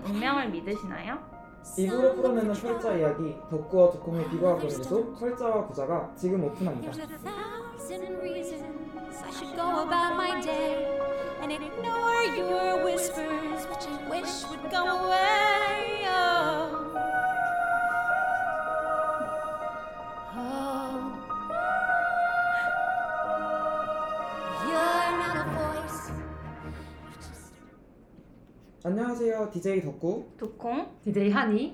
여러분은 운명을 믿으시나요? 입으로 풀어내는 철자 이야기 덕구와 두콩의 비과학 연구소 철자와 구자가 지금 오픈합니다. 안녕하세요 DJ 덕구입니다. 두콩 DJ 한이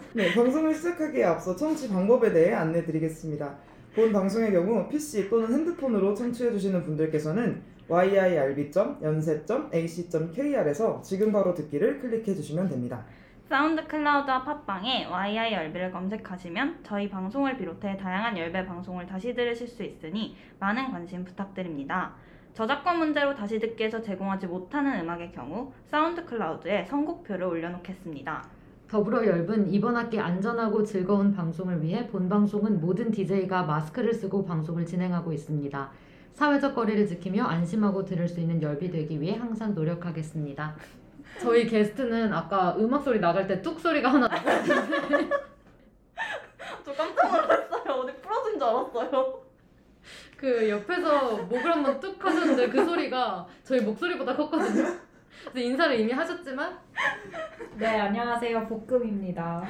네, 방송을 시작하기에 앞서 청취 방법에 대해 안내 드리겠습니다. 본 방송의 경우 PC 또는 핸드폰으로 청취해주시는 분들께서는 yirb.연세.ac.kr에서 지금 바로 듣기를 클릭해주시면 됩니다. 사운드 클라우드와 팟빵에 YI 열배를 검색하시면 저희 방송을 비롯해 다양한 열배 방송을 다시 들으실 수 있으니 많은 관심 부탁드립니다. 저작권 문제로 다시 듣기에서 제공하지 못하는 음악의 경우 사운드 클라우드에 선곡표를 올려놓겠습니다. 더불어 열분 이번 학기 안전하고 즐거운 방송을 위해 본 방송은 모든 DJ가 마스크를 쓰고 방송을 진행하고 있습니다. 사회적 거리를 지키며 안심하고 들을 수 있는 열비 되기 위해 항상 노력하겠습니다. 저희 게스트는 아까 음악 소리 나갈 때 뚝 소리가 하나 나갔는데 저 깜짝 놀랐어요. 어디 부러진 줄 알았어요. 그 옆에서 목을 한번 뚝 하셨는데 그 소리가 저희 목소리보다 컸거든요. 그래서 인사를 이미 하셨지만 네, 안녕하세요. 볶음입니다.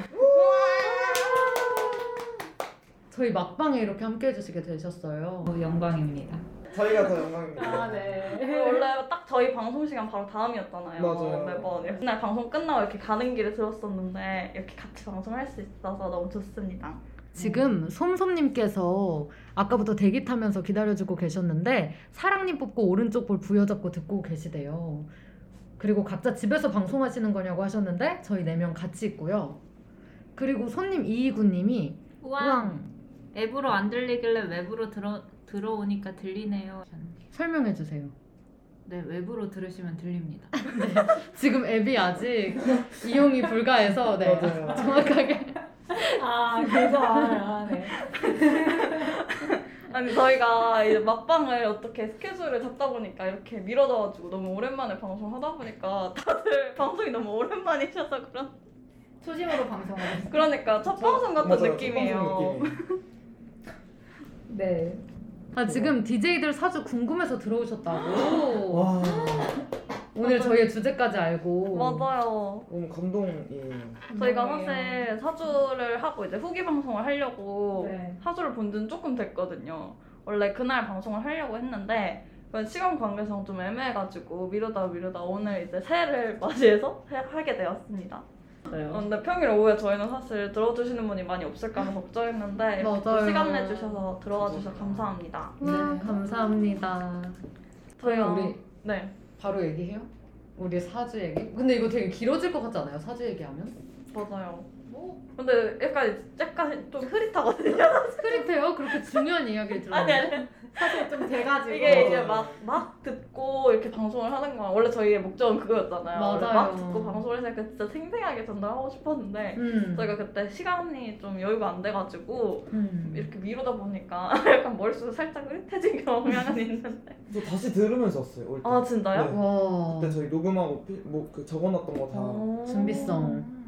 저희 막방에 이렇게 함께 해주시게 되셨어요. 어, 영광입니다. 저희가 더 영광입니다. 네. 원래 딱 저희 방송 시간 바로 다음이었잖아요. 맞아요. 매번 맨날 방송 끝나고 이렇게 가는 길에 들었었는데 이렇게 같이 방송할 수 있어서 너무 좋습니다. 지금 솜솜님께서 아까부터 대기 타면서 기다려주고 계셨는데 사랑님 뽑고 오른쪽 볼 부여잡고 듣고 계시대요. 그리고 각자 집에서 방송하시는 거냐고 하셨는데 저희 네 명 같이 있고요. 그리고 손님 이이구님이 우왕 우왕 앱으로 안 들리길래 외부로 들어 들어오니까 들리네요. 설명해 주세요. 네 외부로 들으시면 들립니다. 지금 앱이 아직 이용이 불가해서 네 맞아요. 정확하게 아, 그거 알아. 네. 아니 저희가 이제 막방을 어떻게 스케줄을 잡다 보니까 이렇게 미뤄져가지고 너무 오랜만에 방송 하다 보니까 다들 방송이 너무 오랜만이셔서 그런 초심으로 방송하고 그러니까 첫 방송 같은 맞아요, 첫 느낌이에요. 방송 느낌이. 네. 아 지금 DJ들 사주 궁금해서 들어오셨다고 와 오늘 저희의 주제까지 알고 맞아요. 너무 감동이에요. 저희가. 사실 사주를 하고 이제 후기 방송을 하려고 네. 사주를 본 지는 조금 됐거든요. 원래 그날 방송을 하려고 했는데 그건 시간 관계상 좀 애매해가지고 미루다 미루다 오늘 이제 새해를 맞이해서 해- 하게 되었습니다. 어, 근데 평일 오후에 저희는 사실 들어주시는 분이 많이 없을까 하는 걱정했는데 이렇게 또 맞아요. 시간 내주셔서 들어와 주셔서 감사합니다. 와, 감사합니다. 저희가 우리 네 바로 얘기해요? 우리 사주 얘기? 근데 이거 되게 길어질 것 같지 않아요? 사주 얘기하면? 맞아요. 뭐? 근데 약간 약간 좀 흐릿하거든요. 스크립트요? 그렇게 중요한 이야기를 아니 들었는데 아니 사실 좀 돼가지고. 이게 이제. 막, 막 듣고 이렇게 방송을 하는 건 원래 저희의 목적은 그거였잖아요. 원래 맞아요. 막 듣고 방송을 해서 약간 진짜 생생하게 전달하고 싶었는데 음. 저희가 그때 시간이 좀 여유가 안 돼가지고 음. 이렇게 미루다 보니까 약간 머릿속이 살짝 흐릿해진 경향은 있는데 저 다시 들으면서 왔어요. 올 때. 아 진짜요? 네. 와 그때 저희 녹음하고 피- 뭐그 적어놨던 거다 오. 준비성.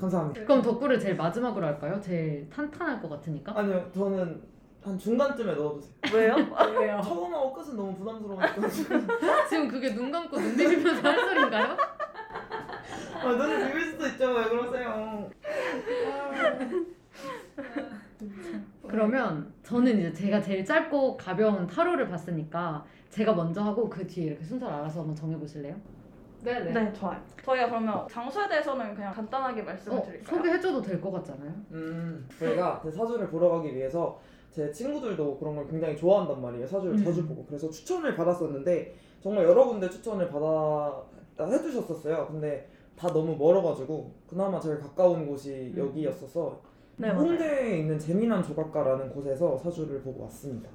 감사합니다. 그럼 덕구를 제일 마지막으로 할까요? 제일 탄탄할 것 같으니까 아니요, 저는 한 중간쯤에 넣어주세요. 왜요? 왜요? 처음하고 끝은 너무 부담스러우니까 지금 그게 눈 감고 눈 비비면서 할 소린가요? 아, 눈을 비빌 수도 있죠. 왜 그러세요? 그러면 저는 이제 제가 제일 짧고 가벼운 타로를 봤으니까 제가 먼저 하고 그 뒤에 이렇게 순서를 알아서 한번 정해보실래요? 네네. 네 좋아요. 저희가 그러면 장소에 대해서는 그냥 간단하게 말씀을 어, 드릴까요? 소개해줘도 될 것 같잖아요 음, 저희가 제 사주를 보러 가기 위해서 제 친구들도 그런 걸 굉장히 좋아한단 말이에요. 사주를 음. 자주 보고 그래서 추천을 받았었는데 정말 여러 군데 추천을 받아 해주셨었어요. 근데 다 너무 멀어가지고 그나마 제일 가까운 곳이 음. 여기였어서 네 맞아요. 홍대에 있는 재미난 조각가라는 곳에서 사주를 보고 왔습니다.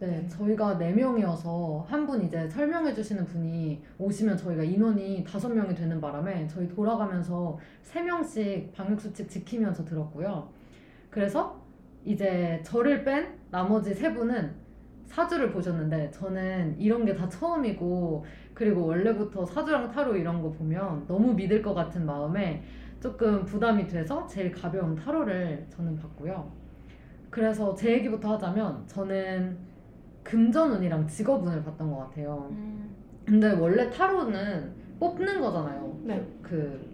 네, 저희가 네 명이어서 한 분 이제 설명해 주시는 분이 오시면 저희가 인원이 다섯 명이 되는 바람에 저희 돌아가면서 세 명씩 방역 수칙 지키면서 들었고요. 그래서 이제 저를 뺀 나머지 세 분은 사주를 보셨는데 저는 이런 게 다 처음이고 그리고 원래부터 사주랑 타로 이런 거 보면 너무 믿을 것 같은 마음에 조금 부담이 돼서 제일 가벼운 타로를 저는 봤고요. 그래서 제 얘기부터 하자면 저는 금전운이랑 직업운을 봤던 것 같아요. 근데 원래 타로는 뽑는 거잖아요. 네. 그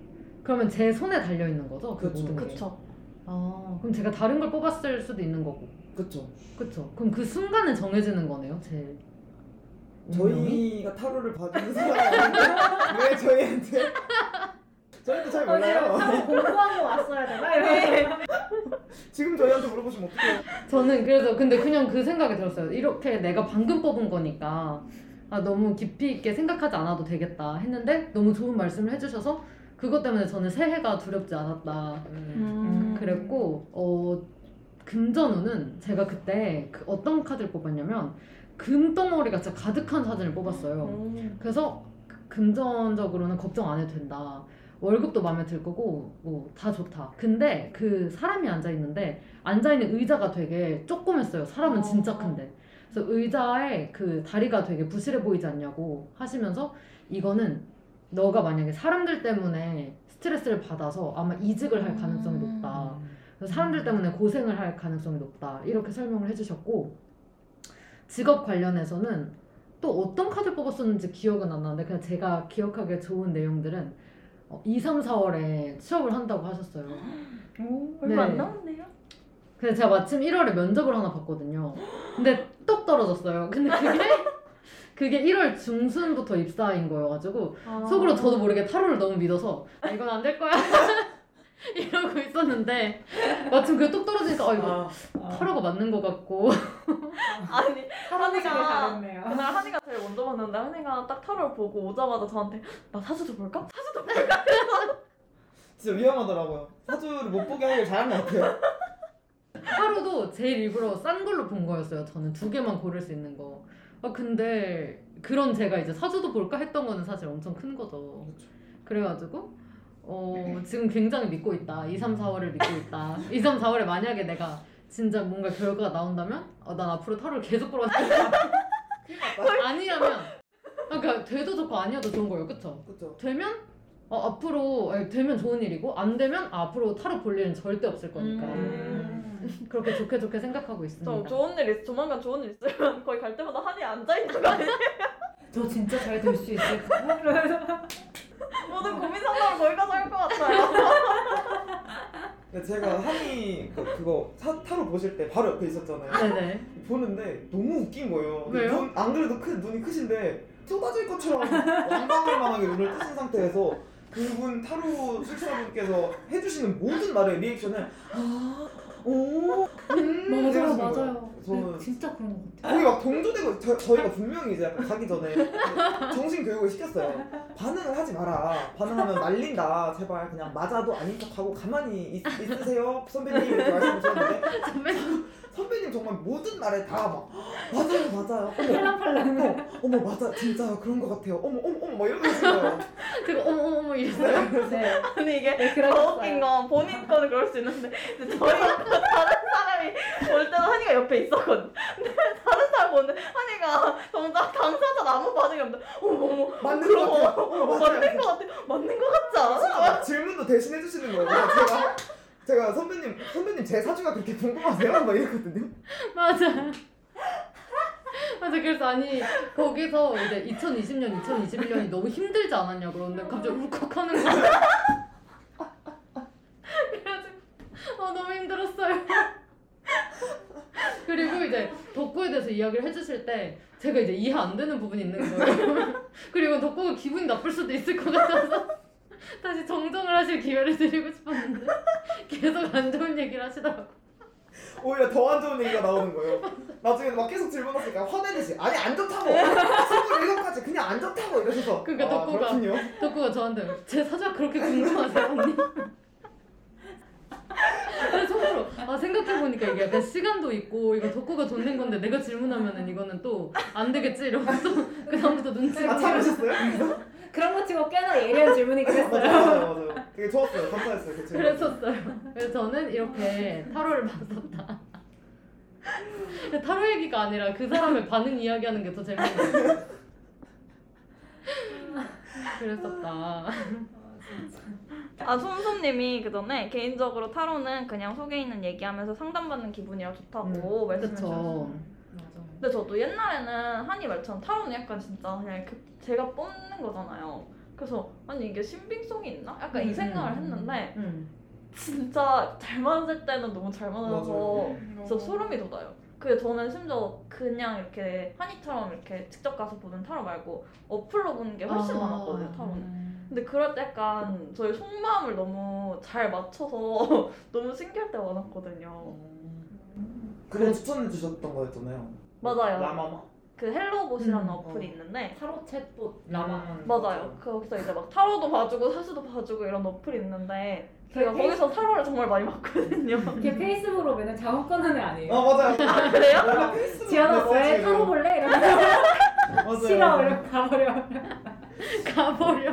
그러면 제 손에 달려 있는 거죠. 그 그쵸. 모든 게. 그쵸. 아 그럼 제가 다른 걸 뽑았을 수도 있는 거고. 그쵸. 그쵸. 그럼 그 순간에 정해지는 거네요. 제 운명이? 저희가 타로를 받은 사람이 아닌데 왜 저희한테? 저희도 잘 몰라요. 공부하고 왔어야 되나? 이러면서. 지금 저희한테 물어보시면 어떡해요? 저는 그래서 근데 그냥 그 생각이 들었어요. 이렇게 내가 방금 뽑은 거니까 아, 너무 깊이 있게 생각하지 않아도 되겠다 했는데 너무 좋은 말씀을 해주셔서 그것 때문에 저는 새해가 두렵지 않았다. 음. 그랬고 어 금전운은 제가 그때 그 어떤 카드를 뽑았냐면 금덩어리가 진짜 가득한 사진을 뽑았어요. 그래서 그- 금전적으로는 걱정 안 해도 된다. 월급도 마음에 들 거고 뭐 다 좋다. 근데 그 사람이 앉아 있는데 앉아 있는 의자가 되게 조그맸어요. 사람은 진짜 큰데. 그래서 의자에 그 다리가 되게 부실해 보이지 않냐고 하시면서 이거는 너가 만약에 사람들 때문에 스트레스를 받아서 아마 이직을 할 가능성이 높다. 그래서 사람들 때문에 고생을 할 가능성이 높다. 이렇게 설명을 해주셨고 직업 관련해서는 또 어떤 카드 뽑았었는지 기억은 안 나는데 그냥 제가 기억하기에 좋은 내용들은 어, 2, 3, 4월에 취업을 한다고 하셨어요. 오, 얼마 안 남았네요. 그래서 제가 마침 1월에 면접을 하나 봤거든요. 근데 똑 떨어졌어요. 근데 그게 그게 1월 중순부터 입사인 거여가지고 속으로 저도 모르게 타로를 너무 믿어서 아, 이건 안 될 거야 이러고 있었는데 마침 그게 똑 떨어지니까 아 이거 아, 타로가 맞는 것 같고 아니 다르네요. 그날 한이가 제일 먼저 봤는데 한이가 딱 타로를 보고 오자마자 저한테 나 사주도 볼까? 사주도 볼까? 진짜 위험하더라고요. 사주를 못 보게 하길 잘한 것 같아요. 타로도 제일 일부러 싼 걸로 본 거였어요. 저는 두 개만 고를 수 있는 거. 아 근데 그런 제가 이제 사주도 볼까 했던 거는 사실 엄청 큰 거죠. 그래가지고 어 지금 굉장히 믿고 있다. 2, 3, 4월을 믿고 있다. 2, 3, 4월에 만약에 내가 진짜 뭔가 결과가 나온다면 어, 난 앞으로 타로를 계속 보러 갈거야 아니라면 아, 그러니까 돼도 좋고 아니어도 좋은 거예요. 그쵸? 그쵸? 되면 어, 앞으로 아니, 되면 좋은 일이고 안 되면 아, 앞으로 타로 볼 일은 절대 없을 거니까 음. 그렇게 좋게 좋게 생각하고 있습니다. 저 좋은 일 있, 조만간 좋은 일 있으면 거의 갈 때마다 한이 앉아 있는 거 아니에요? 저 진짜 잘 될 수 있을까? 이러면서 모든 고민 상담을 거기 가서 할것 같아요. 근데 제가 한이 그, 그거 사, 타로 보실 때 바로 옆에 있었잖아요. 네네. 보는데 너무 웃긴 거예요. 왜요? 눈, 안 그래도 큰 눈이 크신데 쏟아질 것처럼 왕방울 만하게 눈을 뜨신 상태에서 그분 타로 출신분께서 해주시는 모든 말의 리액션을 아, 오, 음 맞아요, 맞아요. 거예요. 저는 네, 진짜 그런 것 같아요. 거기 막 동조되고 저, 저희가 분명히 이제 가기 전에 정신 교육을 시켰어요. 반응을 하지 마라. 반응하면 말린다. 제발 그냥 맞아도 아닌 척하고 가만히 있, 있으세요. 선배님 이렇게 말씀하셨는데 선배님. 선배님 정말 모든 말에 다 막 맞아요 맞아요 어머 팔랑팔랑. 어머 어머 맞아 진짜 그런 것 같아요 어머 어머 어머 막 이러고 있어요 제가 어머 어머 어머 이랬어요. 네. 아니 이게 네, 더 웃긴 그러셨어요. 건 본인 거는 그럴 수 있는데 저희 다른 사람이 한이가 옆에 있었거든. 근데 다른 사람 보는데 한이가 정작 당사자 아무 반응이 없는데 어머 어머 맞는 그럼, 것 같아요 어머 맞아요 맞는 것 같아 맞는 것 같지 않아? 막 질문도 대신 해주시는 거예요 제가 제가 선배님 선배님 제 사주가 그렇게 궁금하세요? 막 이랬거든요 맞아. 맞아. 그래서 아니 거기서 이제 2020년, 2021년이 너무 힘들지 않았냐 그러는데 갑자기 울컥하는 거야. 그래가지고 아 너무 힘들었어요. 그리고 이제 덕구에 대해서 이야기를 해주실 때 제가 이제 이해 안 되는 부분이 있는 거예요. 그리고 덕구가 기분이 나쁠 수도 있을 것 같아서 다시 정정을 하실 기회를 드리고 싶었는데 계속 안 좋은 얘기를 하시더라고요. 오히려 더 안 좋은 얘기가 나오는 거예요 나중에 막 계속 질문 하니까 화내듯이 아니 안 좋다고 27가지 그냥 안 좋다고 이러셔서 그러니까 아 덕구가- 그렇군요 덕구가 저한테 제 사주가 그렇게 궁금하세요 언니? 아 생각해보니까 이게 약간 시간도 있고 이거 돈낸 건데 내가 질문하면은 이거는 또 안 되겠지 이러면서 그 다음부터 눈치를 아 채면서 참으셨어요? 그런 거 치고 꽤나 예리한 질문이긴 했어요. 맞아요 맞아요 되게 좋았어요 감사했어요 그 그랬었어요 그래서 저는 이렇게 타로를 봤었다 타로 얘기가 아니라 그 사람의 반응 이야기하는 게 더 재밌어. 그랬었다. 아 솜솜님이 그 전에 개인적으로 타로는 그냥 속에 있는 얘기하면서 상담받는 기분이라 좋다고 말씀해주셨어요. 맞아. 근데 저도 옛날에는 한이 말처럼 타로는 약간 진짜 그냥 이렇게 제가 뽑는 거잖아요. 그래서 아니 이게 신빙성이 있나? 약간 이 음, 생각을 음, 했는데 응. 진짜 잘 맞을 때는 너무 잘 맞아서. 진짜 소름이 돋아요. 그게 저는 심지어 그냥 이렇게 한이처럼 이렇게 직접 가서 보는 타로 말고 어플로 보는 게 훨씬 아, 많았거든요, 타로는. 음. 근데 그럴 때 약간 저희 속마음을 너무 잘 맞춰서 너무 신기할 때가 많았거든요. 그거 추천해 주셨던 거였잖아요. 맞아요. 라마마. 그 헬로봇이라는 음, 어플이 어. 있는데 타로 챗봇 라마. 음. 맞아요. 거기서 이제 막 타로도 봐주고 사주도 봐주고 이런 어플이 있는데 제가 페이- 거기서 타로를 정말 많이 봤거든요. 걔 페이스북으로 맨날 작업 거는 애 아니에요? 아 맞아요. 아 그래요? 지연아 왜 메시지로. 타로 볼래? 이러면서 맞아요. 싫어 이러고 가버려. 가버려.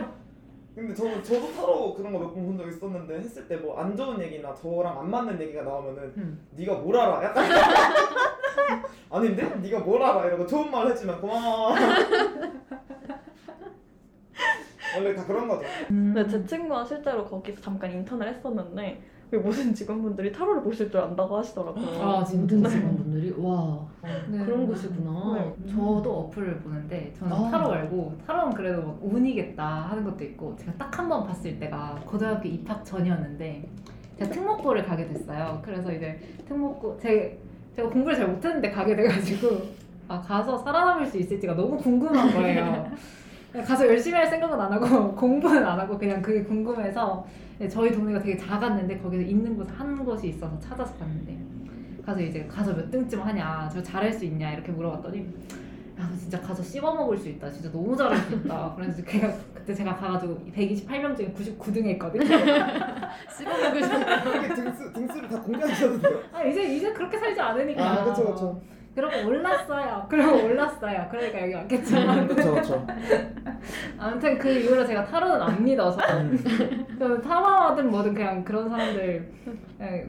근데 저 저도 타로 그런 거 몇 번 본 적 있었는데 했을 때 뭐 안 좋은 얘기나 저랑 안 맞는 얘기가 나오면은 음. 네가 뭘 알아? 약간 아닌데? 네가 뭘 알아? 이러고 좋은 말 해주면 고마워. 원래 다 그런 거죠. 근데 제 친구가 실제로 거기서 잠깐 인턴을 했었는데 그 모든 직원분들이 타로를 보실 줄 안다고 하시더라고요. 아, 모든 직원분들이 와 네. 그런 곳이구나. 네. 저도 어플을 보는데 저는 아. 타로 말고 타로는 그래도 막 운이겠다 하는 것도 있고 제가 딱 한 번 봤을 때가 고등학교 입학 전이었는데 제가 특목고를 가게 됐어요. 그래서 이제 특목고 제, 제가 공부를 잘 못했는데 가게 돼가지고 아 가서 살아남을 수 있을지가 너무 궁금한 거예요. 가서 열심히 할 생각은 안 하고 공부는 안 하고 그냥 그게 궁금해서 저희 동네가 되게 작았는데 거기서 있는 곳 한 곳이 있어서 찾아서 갔는데 가서 이제 가서 몇 등쯤 하냐 저 잘할 수 있냐 이렇게 물어봤더니 야 너 진짜 가서 씹어 먹을 수 있다. 진짜 너무 잘할 수 있다. 그래서 제가 그때 제가 가가지고 128명 중에 99등 했거든요. 씹어 먹을 수 이렇게 등수 등수를 다 공개하셔도 돼요. 아 이제 이제 그렇게 살지 않으니까. 아 그렇죠 그렇죠. 그러고 올랐어요. 그러고 올랐어요. 그러니까 여기 왔겠죠. 그렇죠 그렇죠. 아무튼 그 이후로 제가 타로는 안 믿어서. 저는 타로든 뭐든 그냥 그런 사람들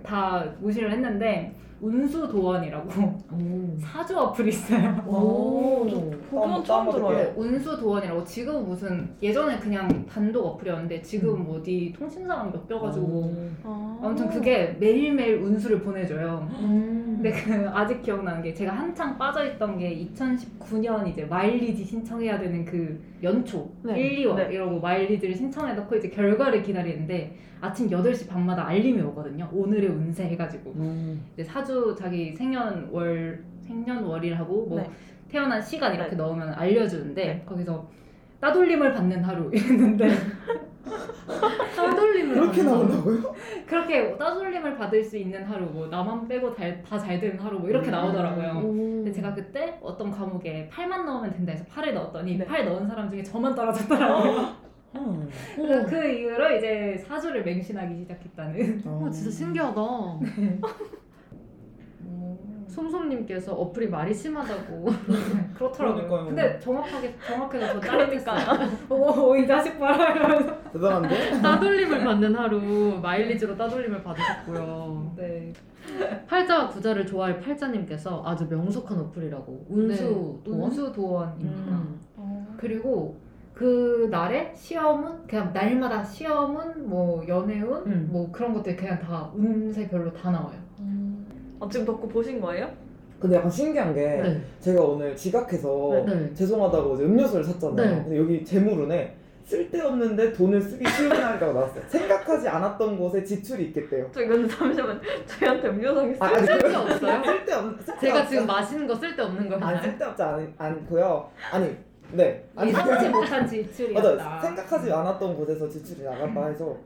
다 무시를 했는데 운수 도원이라고 오. 사주 어플이 있어요. 오. 그건 처음 들어요. 네, 운수 도원이라고 지금 무슨 예전에 그냥 단독 어플이었는데 지금 음. 뭐 어디 통신사랑 엮여가지고 아. 아무튼 그게 매일매일 운수를 보내줘요. 음. 근데 그 아직 기억나는 게 제가 한창 빠져있던 게 2019년 이제 마일리지 신청해야 되는 그 연초 네. 1, 2월 네. 이러고 마일리지를 신청해 놓고 이제 결과를 기다리는데 아침 8시 반마다 알림이 오거든요. 오늘의 운세 해가지고 음. 이제 사주 자기 생년월 생년월일하고 뭐 네. 태어난 시간 이렇게 네. 넣으면 알려주는데 네. 거기서 따돌림을 받는 하루 이랬는데 따돌림을 그렇게 나온다고요? 그렇게 따돌림을 받을 수 있는 하루 뭐 나만 빼고 다 잘 되는 하루 뭐 이렇게 음. 나오더라고요. 오. 근데 제가 그때 어떤 과목에 8만 넣으면 된다 해서 8을 넣었더니 네. 8 넣은 사람 중에 저만 떨어졌더라고요. 음. 그래서 그 이후로 이제 사주를 맹신하기 시작했다는. 어, 진짜 신기하다. 솜솜님께서 어플이 말이 심하다고. 그렇더라고요. 그러니까요. 근데 정확하게 정확해서 저 따르니까요. 오, 이 자식 봐라 이러면서. 대단한데? 따돌림을 받는 하루 마일리지로 따돌림을 받으셨고요. 네. 팔자와 구자를 좋아할 팔자님께서 아주 명석한 어플이라고 운수 네, 도원? 운수 도원입니다. 음. 그리고 그 날에 시험은 그냥 날마다 시험은 뭐 연애운 음. 뭐 그런 것들 그냥 다 운세별로 다 나와요. 아, 지금 덕후 보신 거예요? 근데 약간 신기한 게 네. 제가 오늘 지각해서 네. 죄송하다고 이제 음료수를 샀잖아요. 네. 근데 여기 재물운에 쓸데없는데 돈을 쓰기 쉬운 날이라고 나왔어요. 생각하지 않았던 곳에 지출이 있겠대요. 저 이건 잠시만 저희한테 음료상이 아, 아니, 쓸데 없어요? 쓸데없 제가 지금 마시는 거 쓸데없는 거예요. 아니 쓸데없지 않, 않고요. 아니 네 아니 예상치 못한 지출이었다. 맞아 생각하지 않았던 곳에서 지출이 나갔다 해서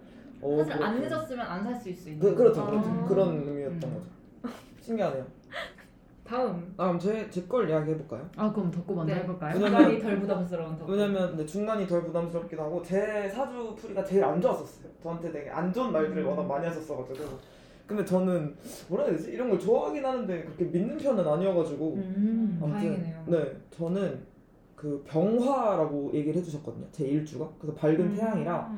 어, 사실 안 그렇구나. 늦었으면 안 살 수 있을 수 있는. 그, 그렇죠 거죠. 그렇죠 아. 그런 의미였던 음. 거죠. 신기하네요. 다음. 아 그럼 제제걸 이야기 해 볼까요? 아 그럼 덕구 먼저 네. 해볼까요? 왜냐면- 중간이 덜 부담스러운 더. 왜냐면 네, 중간이 덜 부담스럽기도 하고 제 사주 풀이가 제일 안 좋았었어요. 저한테 되게 안 좋은 말들을 음. 워낙 많이 하셨어가지고. 근데 저는 뭐라 해야 되지? 이런 걸 좋아하긴 하는데 그렇게 믿는 편은 아니어가지고. 음. 아무튼 다행이네요. 네, 저는 그 병화라고 얘기를 해주셨거든요. 제 일주가. 그래서 밝은 음. 태양이라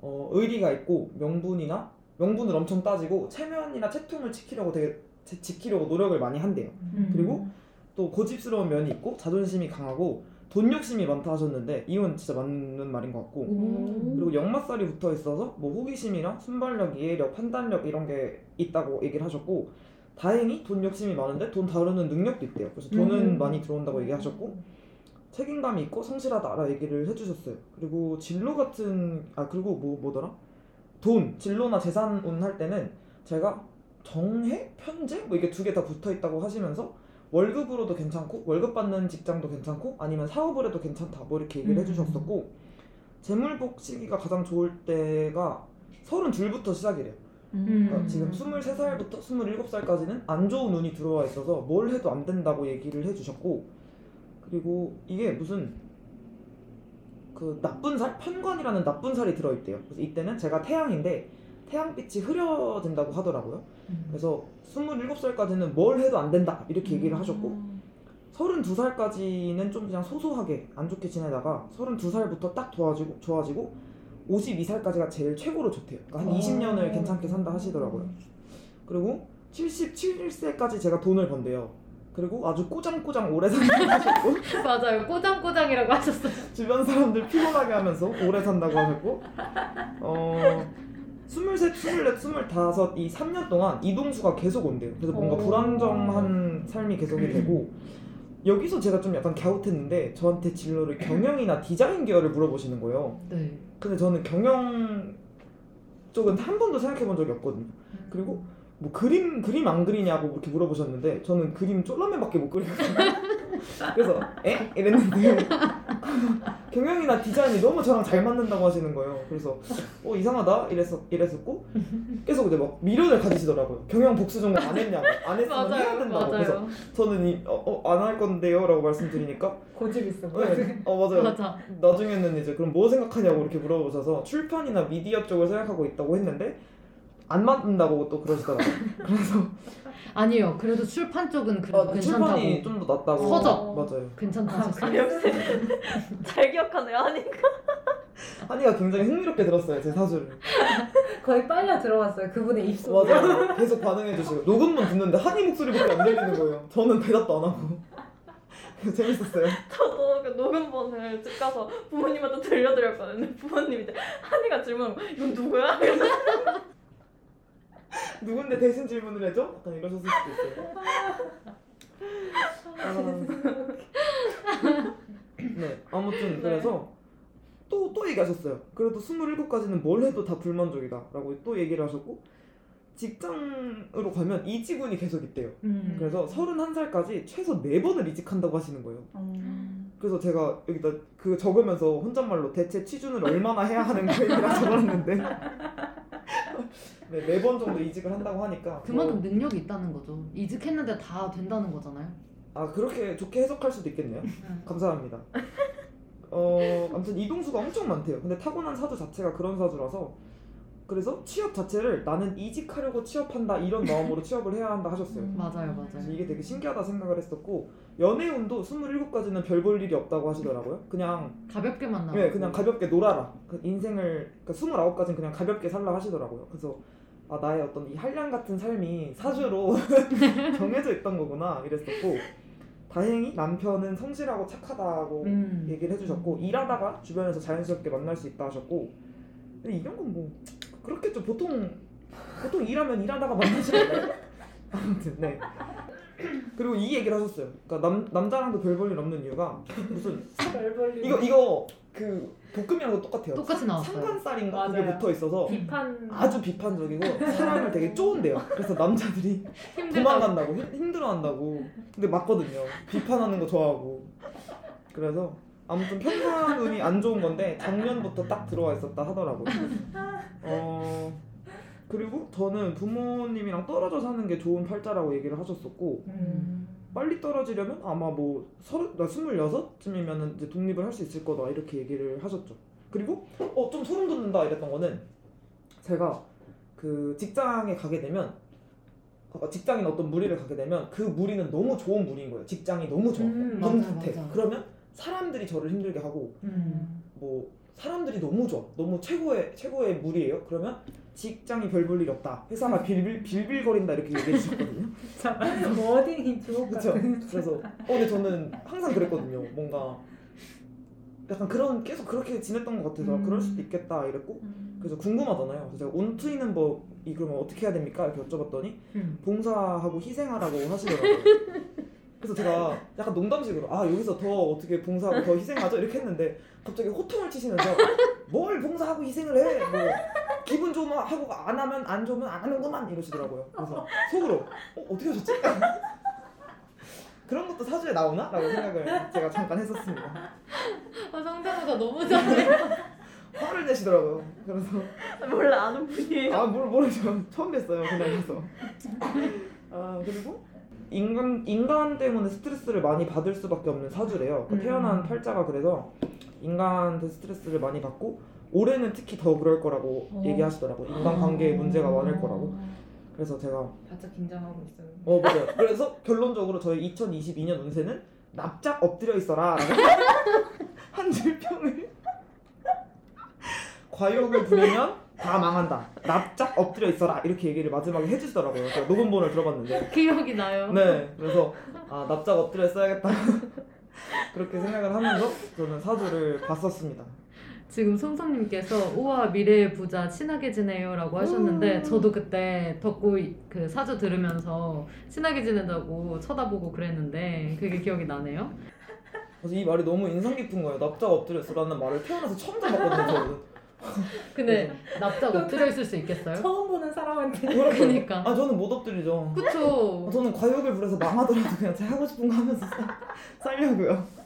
어, 의리가 있고 명분이나 명분을 엄청 따지고 체면이나 채통을 지키려고 되게 지- 지키려고 노력을 많이 한대요. 음. 그리고 또 고집스러운 면이 있고 자존심이 강하고 돈 욕심이 많다 하셨는데 이건 진짜 맞는 말인 것 같고 오. 그리고 역마살이 붙어 있어서 뭐 호기심이랑 순발력, 이해력, 판단력 이런 게 있다고 얘기를 하셨고 다행히 돈 욕심이 많은데 돈 다루는 능력도 있대요. 그래서 돈은 음. 많이 들어온다고 얘기하셨고 책임감이 있고 성실하다라 얘기를 해주셨어요. 그리고 진로 같은 아 그리고 뭐 뭐더라 돈 진로나 재산운 할 때는 제가 정해 편제 뭐 이게 두 개 다 붙어 있다고 하시면서 월급으로도 괜찮고 월급 받는 직장도 괜찮고 아니면 사업을 해도 괜찮다 뭐 이렇게 얘기를 음. 해주셨었고 재물복 시기가 가장 좋을 때가 서른 둘부터 시작이래요. 그러니까 음. 지금 23살부터 27살까지는 안 좋은 운이 들어와 있어서 뭘 해도 안 된다고 얘기를 해주셨고 그리고 이게 무슨 그 나쁜 살 편관이라는 나쁜 살이 들어있대요. 그래서 이때는 제가 태양인데 태양빛이 흐려진다고 하더라고요. 음. 그래서 27살까지는 뭘 해도 안 된다 이렇게 얘기를 하셨고 32살까지는 좀 그냥 소소하게 안 좋게 지내다가 32살부터 딱 좋아지고 좋아지고 52살까지가 제일 최고로 좋대요. 그러니까 한 20년을 괜찮게 산다 하시더라고요. 그리고 77세까지 제가 돈을 번대요. 그리고 아주 꼬장꼬장 오래 산다고 하셨고 맞아요. 꼬장꼬장이라고 하셨어요. 주변 사람들 피곤하게 하면서 오래 산다고 하셨고 어 23, 24, 25이 3년 동안 이동수가 계속 온대요. 그래서 뭔가 오. 불안정한 삶이 계속이 되고 여기서 제가 좀 약간 갸웃했는데 저한테 진로를 경영이나 디자인 계열을 물어보시는 거예요. 네. 근데 저는 경영 쪽은 한 번도 생각해 본 적이 없거든요. 그리고 뭐 그림 그림 안 그리냐고 이렇게 물어보셨는데 저는 그림 쫄라맨밖에 못 그리거든요. 그래서 에 이랬는데 경영이나 디자인이 너무 저랑 잘 맞는다고 하시는 거예요. 그래서 어 이상하다 이랬었 이랬었고 계속 이제 막 미련을 가지시더라고요. 경영 복수 전공 안 했냐고 안 했으면 해야 된다고. 그래서 저는 이어안 할 건데요라고 말씀드리니까 고집 있어. 네, 어 맞아요. 맞아. 나중에는 이제 그럼 뭐 생각하냐고 이렇게 물어보셔서 출판이나 미디어 쪽을 생각하고 있다고 했는데 안 맞는다고 또 그러시더라고요. 그래서 아니요. 그래도 출판 쪽은 그래도 아, 괜찮다고. 출판이 좀 더 낫다고. 서적. 맞아요. 괜찮다 아. 역시 잘 기억하네요. 아니 한이가 굉장히 흥미롭게 들었어요 제 사주를. 거의 빨려 들어갔어요. 그분의 입속. 맞아요. 계속 반응해 주시고 녹음만 듣는데 한이 목소리밖에 안 들리는 거예요. 저는 대답도 안 하고. 재밌었어요. 저도 그 녹음본을 집 가서 부모님한테 들려드렸거든요. 부모님이 이제 한이가 질문하고 이건 누구야? 누군데 대신 질문을 해줘? 약간 이러셨을 수도 있어요. 아, 네, 아무튼 그래서 또 또 얘기하셨어요. 그래도 27까지는 뭘 해도 다 불만족이다 라고 또 얘기를 하셨고 직장으로 가면 이직운이 계속 있대요. 음. 그래서 31살까지 최소 4번을 이직한다고 하시는 거예요. 그래서 제가 여기다 그 적으면서 혼잣말로 대체 취준을 얼마나 해야 하는 거이라 적었는데 네, 4번 정도 이직을 한다고 하니까 그만큼 뭐, 능력이 있다는 거죠. 이직했는데 다 된다는 거잖아요. 아 그렇게 좋게 해석할 수도 있겠네요. 감사합니다. 어 아무튼 이동수가 엄청 많대요. 근데 타고난 사주 자체가 그런 사주라서 그래서 취업 자체를 나는 이직하려고 취업한다 이런 마음으로 취업을 해야 한다 하셨어요. 맞아요, 그래서 맞아요. 이게 되게 신기하다 생각을 했었고 연애운도 27까지는 별 볼 일이 없다고 하시더라고요. 그냥 가볍게 만나고. 네, 그냥 가볍게 놀아라. 그 인생을 그러니까 29까지는 그냥 가볍게 살라 하시더라고요. 그래서 아 나의 어떤 이 한량 같은 삶이 사주로 정해져 있던 거구나 이랬었고 다행히 남편은 성실하고 착하다고 음. 얘기를 해주셨고 일하다가 주변에서 자연스럽게 만날 수 있다 하셨고 근데 이런 건뭐 그렇겠죠. 보통 보통 일하면 일하다가 만나지 않나요? 아무튼 네. 그리고 이 얘기를 하셨어요. 그러니까 남 남자랑도 별 볼일 없는 이유가 무슨 이거 이거 그 볶음이랑도 똑같아요. 똑같이 나왔어요. 상관살인가 그게 맞아요. 붙어 있어서 비판. 아주 비판적이고 사람을 되게 쪼은대요. 그래서 남자들이 도망간다고 힘- 힘들어한다고. 근데 맞거든요. 비판하는 거 좋아하고. 그래서 아무튼 편관운이 안 좋은 건데 작년부터 딱 들어와 있었다 하더라고요. 어 그리고 저는 부모님이랑 떨어져 사는 게 좋은 팔자라고 얘기를 하셨었고 음. 빨리 떨어지려면 아마 뭐 서른 나 스물여섯쯤이면은 이제 독립을 할 수 있을 거다 이렇게 얘기를 하셨죠. 그리고 어 좀 소름 돋는다 이랬던 거는 제가 그 직장에 가게 되면 어, 직장인 어떤 무리를 가게 되면 그 무리는 너무 좋은 무리인 거예요. 직장이 너무 좋아. 음, 너무 맞아, 좋대. 맞아. 그러면 사람들이 저를 힘들게 하고 음. 뭐 사람들이 너무 좋아. 너무 최고의 최고의 물이에요. 그러면 직장이 별 볼 일 없다. 회사가 빌빌 빌빌거린다 이렇게 얘기해 주셨거든요. 뭐 어디 주옥 그렇죠 같은. 그래서 어 근데 저는 항상 그랬거든요. 뭔가 약간 그런 계속 그렇게 지냈던 것 같아서 음. 그럴 수도 있겠다 이랬고 그래서 궁금하잖아요. 그래서 제가 온 트이는 법이 그러면 어떻게 해야 됩니까? 이렇게 여쭤봤더니 음. 봉사하고 희생하라고 하시더라고요 그래서 제가 약간 농담식으로 아 여기서 더 어떻게 봉사하고 더 희생하죠 이렇게 했는데 갑자기 호통을 치시면서 뭘 봉사하고 희생을 해 뭐 기분 좋으면 하고 안 하면 안 좋으면 안 하는구만 이러시더라고요 그래서 속으로 어, 어떻게 하셨지? 그런 것도 사주에 나오나? 라고 생각을 제가 잠깐 했었습니다 아, 상대보다 너무 잘해. 화를 내시더라고요 그래서 원래 아는 분이에요. 아 뭘, 모르죠 처음 뵀어요 그냥 가서 아 그리고 인간 인간 때문에 스트레스를 많이 받을 수밖에 없는 사주래요 그 음. 태어난 팔자가 그래서 인간한테 스트레스를 많이 받고 올해는 특히 더 그럴 거라고 어. 얘기하시더라고요 인간 관계에 문제가 많을 거라고 그래서 제가 바짝 긴장하고 있어요. 어 맞아요 그래서 결론적으로 저희 2022년 운세는 납작 엎드려 있어라 한 줄평을 과욕을 부리면 다 망한다. 납작 엎드려 있어라. 이렇게 얘기를 마지막에 해주시더라고요. 제가 녹음본을 들어봤는데. 기억이 나요. 네. 그래서 아 납작 엎드려 있어야겠다. 그렇게 생각을 하면서 저는 사주를 봤었습니다. 지금 송성님께서 우와 미래의 부자 친하게 지내요라고 하셨는데 저도 그때 덕구 그 사주 들으면서 친하게 지내자고 쳐다보고 그랬는데 그게 기억이 나네요. 그래서 이 말이 너무 인상 깊은 거예요. 납작 엎드려 있어라는 말을 태어나서 처음 들어봤거든요 근데 납작 엎드려 있을 수 있겠어요? 처음 보는 사람한테 그러니까. 아 저는 못 엎드리죠 그쵸. 저는 과욕을 부려서 망하더라도 그냥 제가 하고 싶은 거 하면서 사- 살려고요.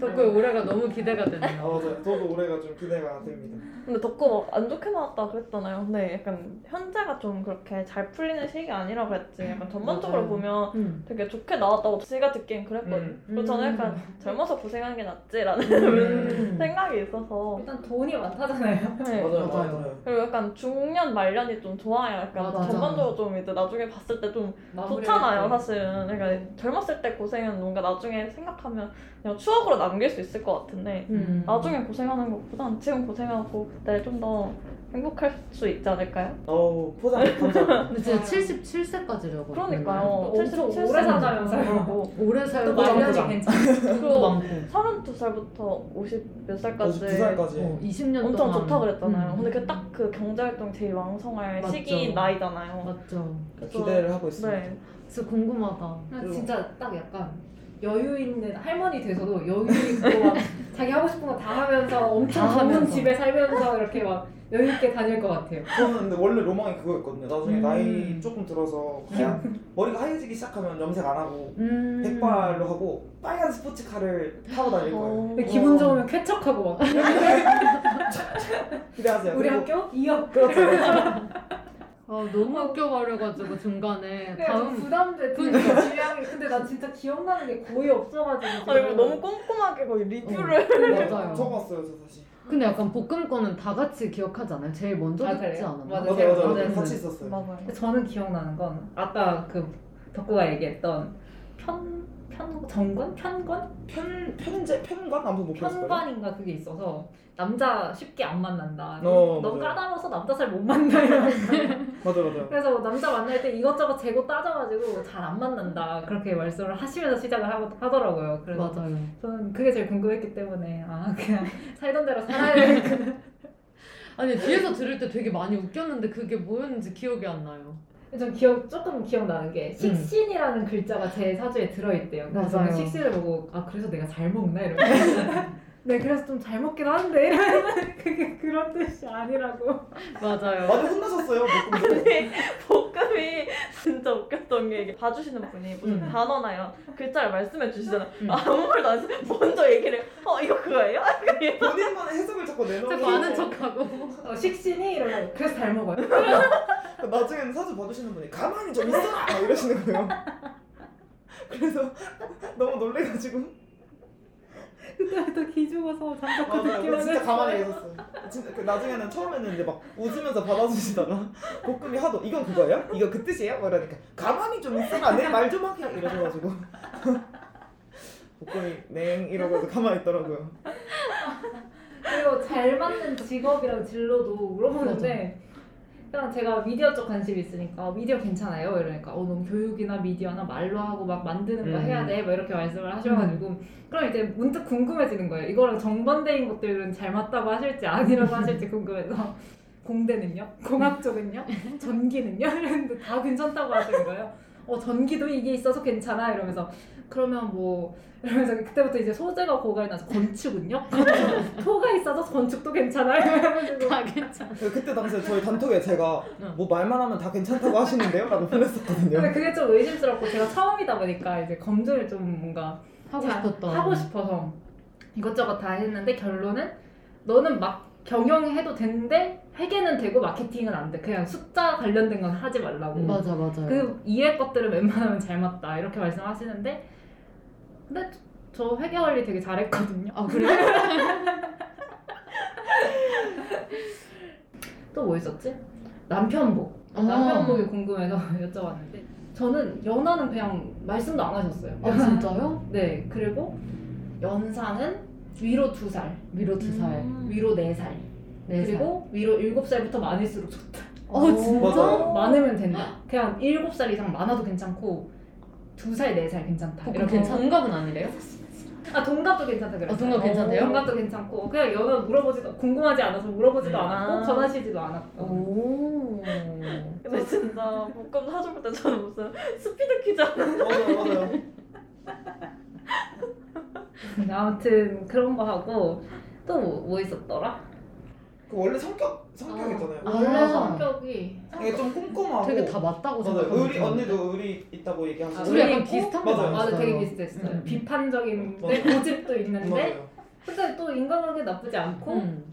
덕구의 올해가 너무 기대가 아 되네요. 맞아요. 저도 올해가 좀 기대가 됩니다. 근데 덕구 막 안 좋게 나왔다 그랬잖아요. 근데 약간 현재가 좀 그렇게 잘 풀리는 시기가 아니라 그랬지. 약간 전반적으로 맞아요. 보면 음. 되게 좋게 나왔다고 제가 듣기엔 그랬거든. 음. 그래서 저는 약간 음. 젊어서 고생하는 게 낫지라는 음. 생각이 있어서. 일단 돈이 많다잖아요. 네. 맞아요, 맞아요. 맞아요. 그리고 약간 중년 말년이 좀 좋아요. 약간 맞아. 전반적으로 좀 이제 나중에 봤을 때 좀 좋잖아요, 때. 사실은. 그러니까 젊었을 때 고생은 뭔가 나중에 생각하면 그냥 추억으로 남길 수 있을 것 같은데 음. 나중에 고생하는 것보단 지금 고생하고 그때 좀 더 행복할 수 있지 않을까요? 어우 포장 감사합니다. 근데 진짜 77세까지라고. 그러니까요. 또 엄청 오래 산다면서요. 오래 또 살고 말년이. 또 많고. 32살부터 50 몇 살까지 92살까지. 어, 20년 엄청 동안. 좋다 그랬잖아요. 음. 근데 그 딱 그 경제활동 제일 왕성할 맞죠. 시기인 나이잖아요. 맞죠. 그래서- 기대를 하고 있습니다. 네. 진짜 궁금하다. 나 진짜 딱 약간 여유 있는 할머니 돼서도 여유 있고 막 자기 하고 싶은 거 다 하면서 엄청 다 좋은 하면서. 집에 살면서 이렇게 막 여유 있게 다닐 것 같아요. 저는 근데 원래 로망이 그거였거든요. 나중에 음. 나이 조금 들어서 하얀 머리가 하얘지기 시작하면 염색 안 하고 음. 백발로 하고 빨간 스포츠카를 타고 다닐 거예요. 어. 근데 기분 좋으면 쾌척하고 막 기대하세요. 우리 그리고- 학교 2억 그렇죠. 그렇죠. 아, 너무 웃겨버려가지고 중간에 다음 부담돼 그러니까. 주량이 근데 난 진짜 기억나는 게 거의 없어가지고 아 이거 너무 꼼꼼하게 거의 리뷰를 어, 맞아요. 적었어요, 저 사실. 근데 약간 볶음 거는 다 같이 기억하지 않아요? 제일 먼저 아, 듣지 그래요? 않았나? 맞아, 맞아, 제가 맞아. 같이. 있었어요. 맞아요. 근데 저는 기억나는 건 아까 그 덕구가 얘기했던 편, 편, 정관? 편관? 편 편제 편관 못 그랬을 거예요. 편관인가 그게 있어서 남자 쉽게 안 만난다. 어, 넌 맞아요. 까다로워서 남자 잘 못 만나. 이러면서. 맞아 맞아. 그래서 뭐 남자 만날 때 이것저것 재고 따져가지고 잘 안 만난다. 그렇게 말씀을 하시면서 시작을 하고, 하더라고요. 그래서 맞아요. 저는 그게 제일 궁금했기 때문에 아 그냥 살던 대로 살아야 되겠구나. 아니 뒤에서 들을 때 되게 많이 웃겼는데 그게 뭐였는지 기억이 안 나요. 좀 기억 조금 기억나는 게 식신이라는 글자가 제 사주에 들어있대요. 그래서 맞아요. 그 식신을 보고 아 그래서 내가 잘 먹나 이러고 네 그래서 좀 잘 먹긴 하는데 그게 그런 뜻이 아니라고. 맞아요. 많이 혼나셨어요, 볶음도. 아니 볶음이 진짜 웃겼던 게 이게 봐주시는 분이 무슨 음. 단어나요 글자를 말씀해 주시잖아요. 음. 아무 말도 안 해서 먼저 얘기를 해. 어 이거 그거예요? 본인만의 해석을 자꾸 내놓는 자꾸 아는 척하고. 어, 식신이 이러고 그래서 잘 먹어요. 나중에는 사주 봐주시는 분이 가만히 좀 있어라! 막 이러시는 거예요. 그래서 너무 놀래가지고 그때부터 기죽어서 잠자코. 듣기만 진짜 가만히. 계셨어요. 진짜 그 나중에는 처음에는 이제 막 웃으면서 받아주시다가 볶음이 하도 이건 그거예요? 이거 그 뜻이에요? 막 이러니까 가만히 좀 있어라 내 말 좀 하게 이러셔가지고 복권이 냉 이러고 해서 가만히 있더라고요. 그리고 잘 맞는 직업이랑 진로도 물어보는데 그냥 제가 미디어 쪽 관심이 있으니까 미디어 괜찮아요? 이러니까 어 너무 교육이나 미디어나 말로 하고 막 만드는 거 음. 해야 돼? 막 이렇게 말씀을 하셔가지고 그럼 이제 문득 궁금해지는 거예요. 이거랑 정반대인 것들은 잘 맞다고 하실지 아니라고 하실지 궁금해서 공대는요? 공학 쪽은요? 전기는요? 이랬는데 다 괜찮다고 하시는 거예요. 어 전기도 이게 있어서 괜찮아 이러면서 그러면 뭐 이러면서 그때부터 이제 소재가 고갈이 나서 건축은요? 건축 토가 있어서 건축도 괜찮아 이러면서 다 괜찮아. 그때 당시에 저희 단톡에 제가 응. 뭐 말만 하면 다 괜찮다고 하시는데요? 라고 보냈었거든요. 근데 그게 좀 의심스럽고 제가 처음이다 보니까 이제 검증을 좀 뭔가 하고 자- 싶었던. 하고 싶어서 이것저것 다 했는데 결론은 너는 막 경영해도 되는데 회계는 되고 마케팅은 안 돼. 그냥 숫자 관련된 건 하지 말라고. 맞아 맞아. 그 이해 것들은 웬만하면 잘 맞다 이렇게 말씀하시는데 근데 저 회계 관리 되게 잘했거든요. 아 그래? 또뭐 있었지? 남편복. 어. 남편복이 궁금해서 여쭤봤는데 저는 연하는 그냥 말씀도 안 하셨어요. 아 진짜요? 네 그리고 연상은 위로 두 살, 위로 두 살. 위로 네 살, 네 살. 그리고 위로 일곱 살부터 많을수록 좋다. 어 진짜? 많으면 된다. 그냥 일곱 살 이상 많아도 괜찮고 두 살, 네 살 괜찮다. 어, 이렇게 괜찮 동갑은 아니래요? 아 동갑도 괜찮다 그랬어요. 아, 동갑 괜찮대요? 동갑도 괜찮고 그냥 연하 물어보지도 궁금하지 않아서 물어보지도 음. 않았고 아. 전화시지도 않았고. 오. 근데 진짜 복권 사줄 때 저는 무슨 스피드 퀴즈 하는 맞아요, 맞아요. 네, 아무튼 그런 거 하고 또 뭐 있었더라? 그 원래 성격 성격 있잖아요. 아. 원래 성격이 이게 좀 꼼꼼하고 되게 다 맞다고 맞아요. 생각하는 의리 언니도 의리 있다고 아, 얘기하시죠. 우리 의리 약간? 비슷한 거 맞아요. 맞아. 되게 비슷했어요. 음. 비판적인데. 고집도 있는데 맞아요. 근데 또 인간관계 나쁘지 않고 음.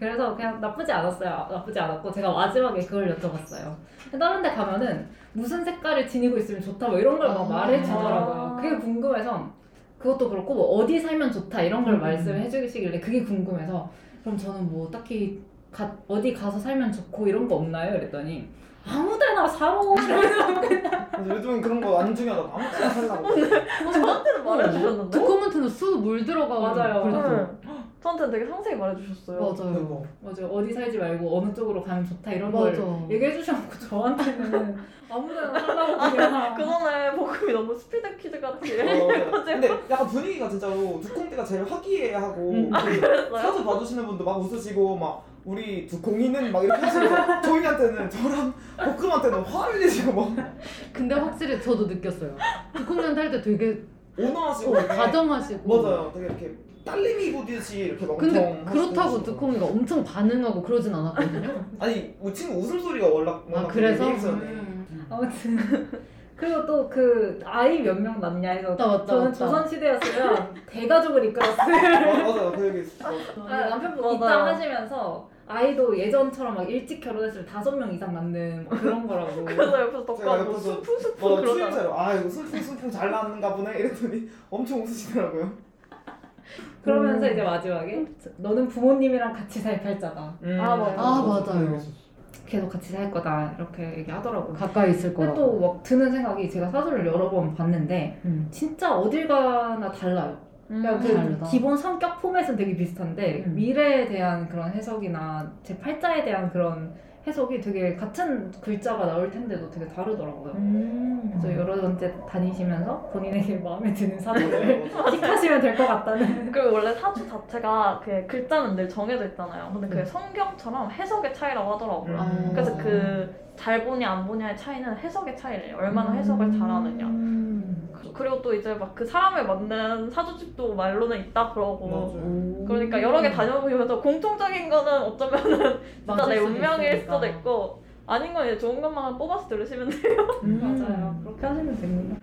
그래서 그냥 나쁘지 않았어요. 나쁘지 않았고 제가 마지막에 그걸 여쭤봤어요. 다른 데 가면은 무슨 색깔을 지니고 있으면 좋다 뭐 이런 걸막 아. 말해주더라고요. 그게 궁금해서 그것도 그렇고 뭐 어디 살면 좋다 이런 걸 음. 말씀해 주시길래 그게 궁금해서 그럼 저는 뭐 딱히 가, 어디 가서 살면 좋고 이런 거 없나요? 그랬더니 아무데나 살아. 요즘은 그런 거 안 중요하다고 아무 데나 살라고. 저한테는 말해주셨는데 도코멘트는 수물 들어가고 맞아요. 응. 저한테는 되게 상세히 말해주셨어요 맞아요. 그거. 맞아 어디 살지 말고 어느 쪽으로 가면 좋다 이런 걸 맞아. 얘기해 주셔갖고 저한테는 아무데나 살라고 그냥 그 전에 복음이 너무 스피드 퀴즈 같이 어, 근데 약간 분위기가 진짜로 두콩띠가 제일 화기애애하고 음. 그? 사주 봐주시는 분도 막 웃으시고 막 우리 두콩이는 막 이렇게 하시면서 저희한테는 저랑 볶음한테는 화를 내시고 막 근데 확실히 저도 느꼈어요. 도코멘트 할때 되게 온화하시고 어, 되게 다정하시고. 맞아요 되게 이렇게 딸님이 보듯이 이렇게 막 근데 엄청 그렇다고 하시고. 두콩이가 엄청 반응하고 그러진 않았거든요. 아니 우리 친구 웃음소리가 워낙 아, 그래서? 음. 아무튼 그리고 또 그 아이 몇 명 낳냐 해서 맞다, 맞다, 저는 맞다. 조선 시대였으면 대가족을 이끌었어요. 맞아요 그 얘기 있어 아, 남편분 맞아요. 입당하시면서 아이도 예전처럼 막 일찍 결혼했으면 다섯 명 이상 낳는 막 그런 거라고. 그래서 옆에서 제가 덕가고 옆에서 순풍순풍 뭐 그러잖아 추임새로 아 이거 순풍순풍 잘 나왔는가 보네 이랬더니 엄청 웃으시더라고요 그러면서 음. 이제 마지막에 너는 부모님이랑 같이 살 팔자다. 아, 맞아. 아, 맞아요. 계속 같이 살 거다 이렇게 얘기하더라고요. 가까이 있을 근데 거라고. 또막 드는 생각이 제가 사주를 여러 번 봤는데 음. 진짜 어딜 가나 달라요. 그냥 그 다르다. 기본 성격 포맷은 되게 비슷한데 음. 미래에 대한 그런 해석이나 제 팔자에 대한 그런 해석이 되게 같은 글자가 나올 텐데도 되게 다르더라고요. 음. 그래서 여러 번째 다니시면서 본인에게 마음에 드는 사주를 맞아요. 틱하시면 될 것 같다는. 그리고 원래 사주 자체가 그 글자는 늘 정해져 있잖아요. 근데 그게 음. 성경처럼 해석의 차이라고 하더라고요. 음. 그래서 그 잘 보냐 안 보냐의 차이는 해석의 차이래요. 얼마나 해석을 잘하느냐. 음. 그리고 또 이제 막 그 사람에 맞는 사주집도 말로는 있다 그러고. 맞아요. 오. 그러니까 여러 개 다녀보면서 공통적인 거는 어쩌면은 진짜 내 운명일 있으니까. 수도 있고 아닌 건 이제 좋은 것만 뽑아서 들으시면 돼요. 음. 맞아요. 그렇게 하시면 됩니다.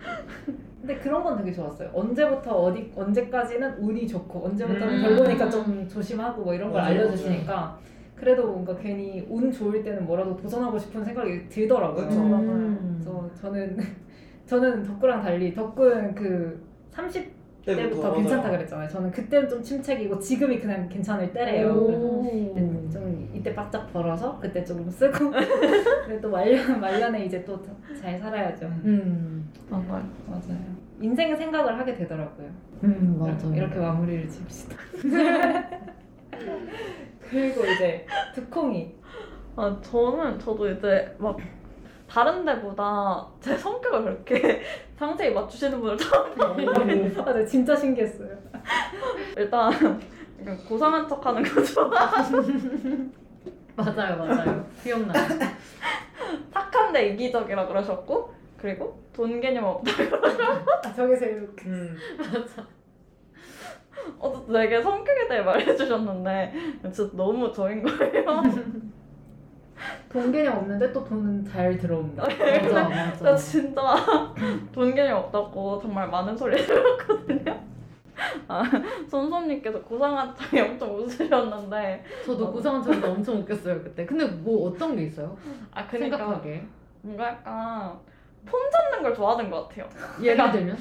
근데 그런 건 되게 좋았어요. 언제부터 어디 언제까지는 운이 좋고 언제부터는 음. 별로니까 좀 조심하고 뭐 이런 걸 맞아요, 알려주시니까 그래도 뭔가 괜히 운 좋을 때는 뭐라도 도전하고 싶은 생각이 들더라고요. 그쵸. 음. 그래서 저는 저는 덕구랑 달리 덕구는 그 30대부터 때부터 괜찮다 맞아요. 그랬잖아요. 저는 그때는 좀 침체기고 지금이 그냥 괜찮을 때래요. 오. 그래서 좀 이때 바짝 벌어서 그때 조금 쓰고 근데 또 말년 말년에 이제 또 잘 살아야죠. 음. 맞아요. 맞아요. 인생 생각을 하게 되더라고요. 음 맞아. 이렇게 마무리를 지읍시다. 그리고 이제 두콩이 아, 저는 저도 이제 막 다른 데보다 제 성격을 그렇게 상세히 맞추시는 분을 처음 봐요. 아, 네, 진짜 신기했어요. 일단 고상한 척하는 거 좋아. 맞아요 맞아요. 기억나요. 착한데 이기적이라 그러셨고 그리고 돈 개념 없다. 아, 저게 제일 웃겨. 음. 어쨌든 되게 성격에 대해 말해주셨는데 진짜 너무 저인 거예요. 돈 개념 없는데 또 돈은 잘 들어온다. 맞아 나 맞아. 진짜 돈 개념 없다고 정말 많은 소리 들었거든요. 아, 손손님께서 고상한 척이 엄청 웃으셨는데 저도 고상한 척도 엄청 웃겼어요 그때. 근데 뭐 어떤 게 있어요? 아 그러니까 생각하게. 뭔가 약간 폼 잡는 걸 좋아하는 것 같아요. 예를 들면?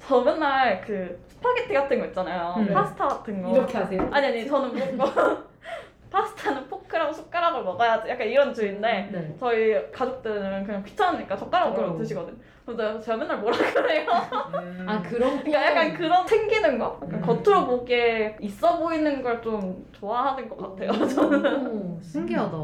저 맨날 그 스파게티 같은 거 있잖아요. 음. 파스타 같은 거. 이렇게 하세요? 아니 아니 저는 먹고 파스타는 포크랑 숟가락으로 먹어야지 약간 이런 주의인데 네. 저희 가족들은 그냥 귀찮으니까 젓가락으로 젓가락으로. 드시거든. 그래서 제가 맨날 뭐라 그래요. 음. 아 그런 그러니까 약간 그런 챙기는 거? 약간 음. 겉으로 보기에 있어 보이는 걸 좀 좋아하는 것 같아요. 저는. 오, 신기하다.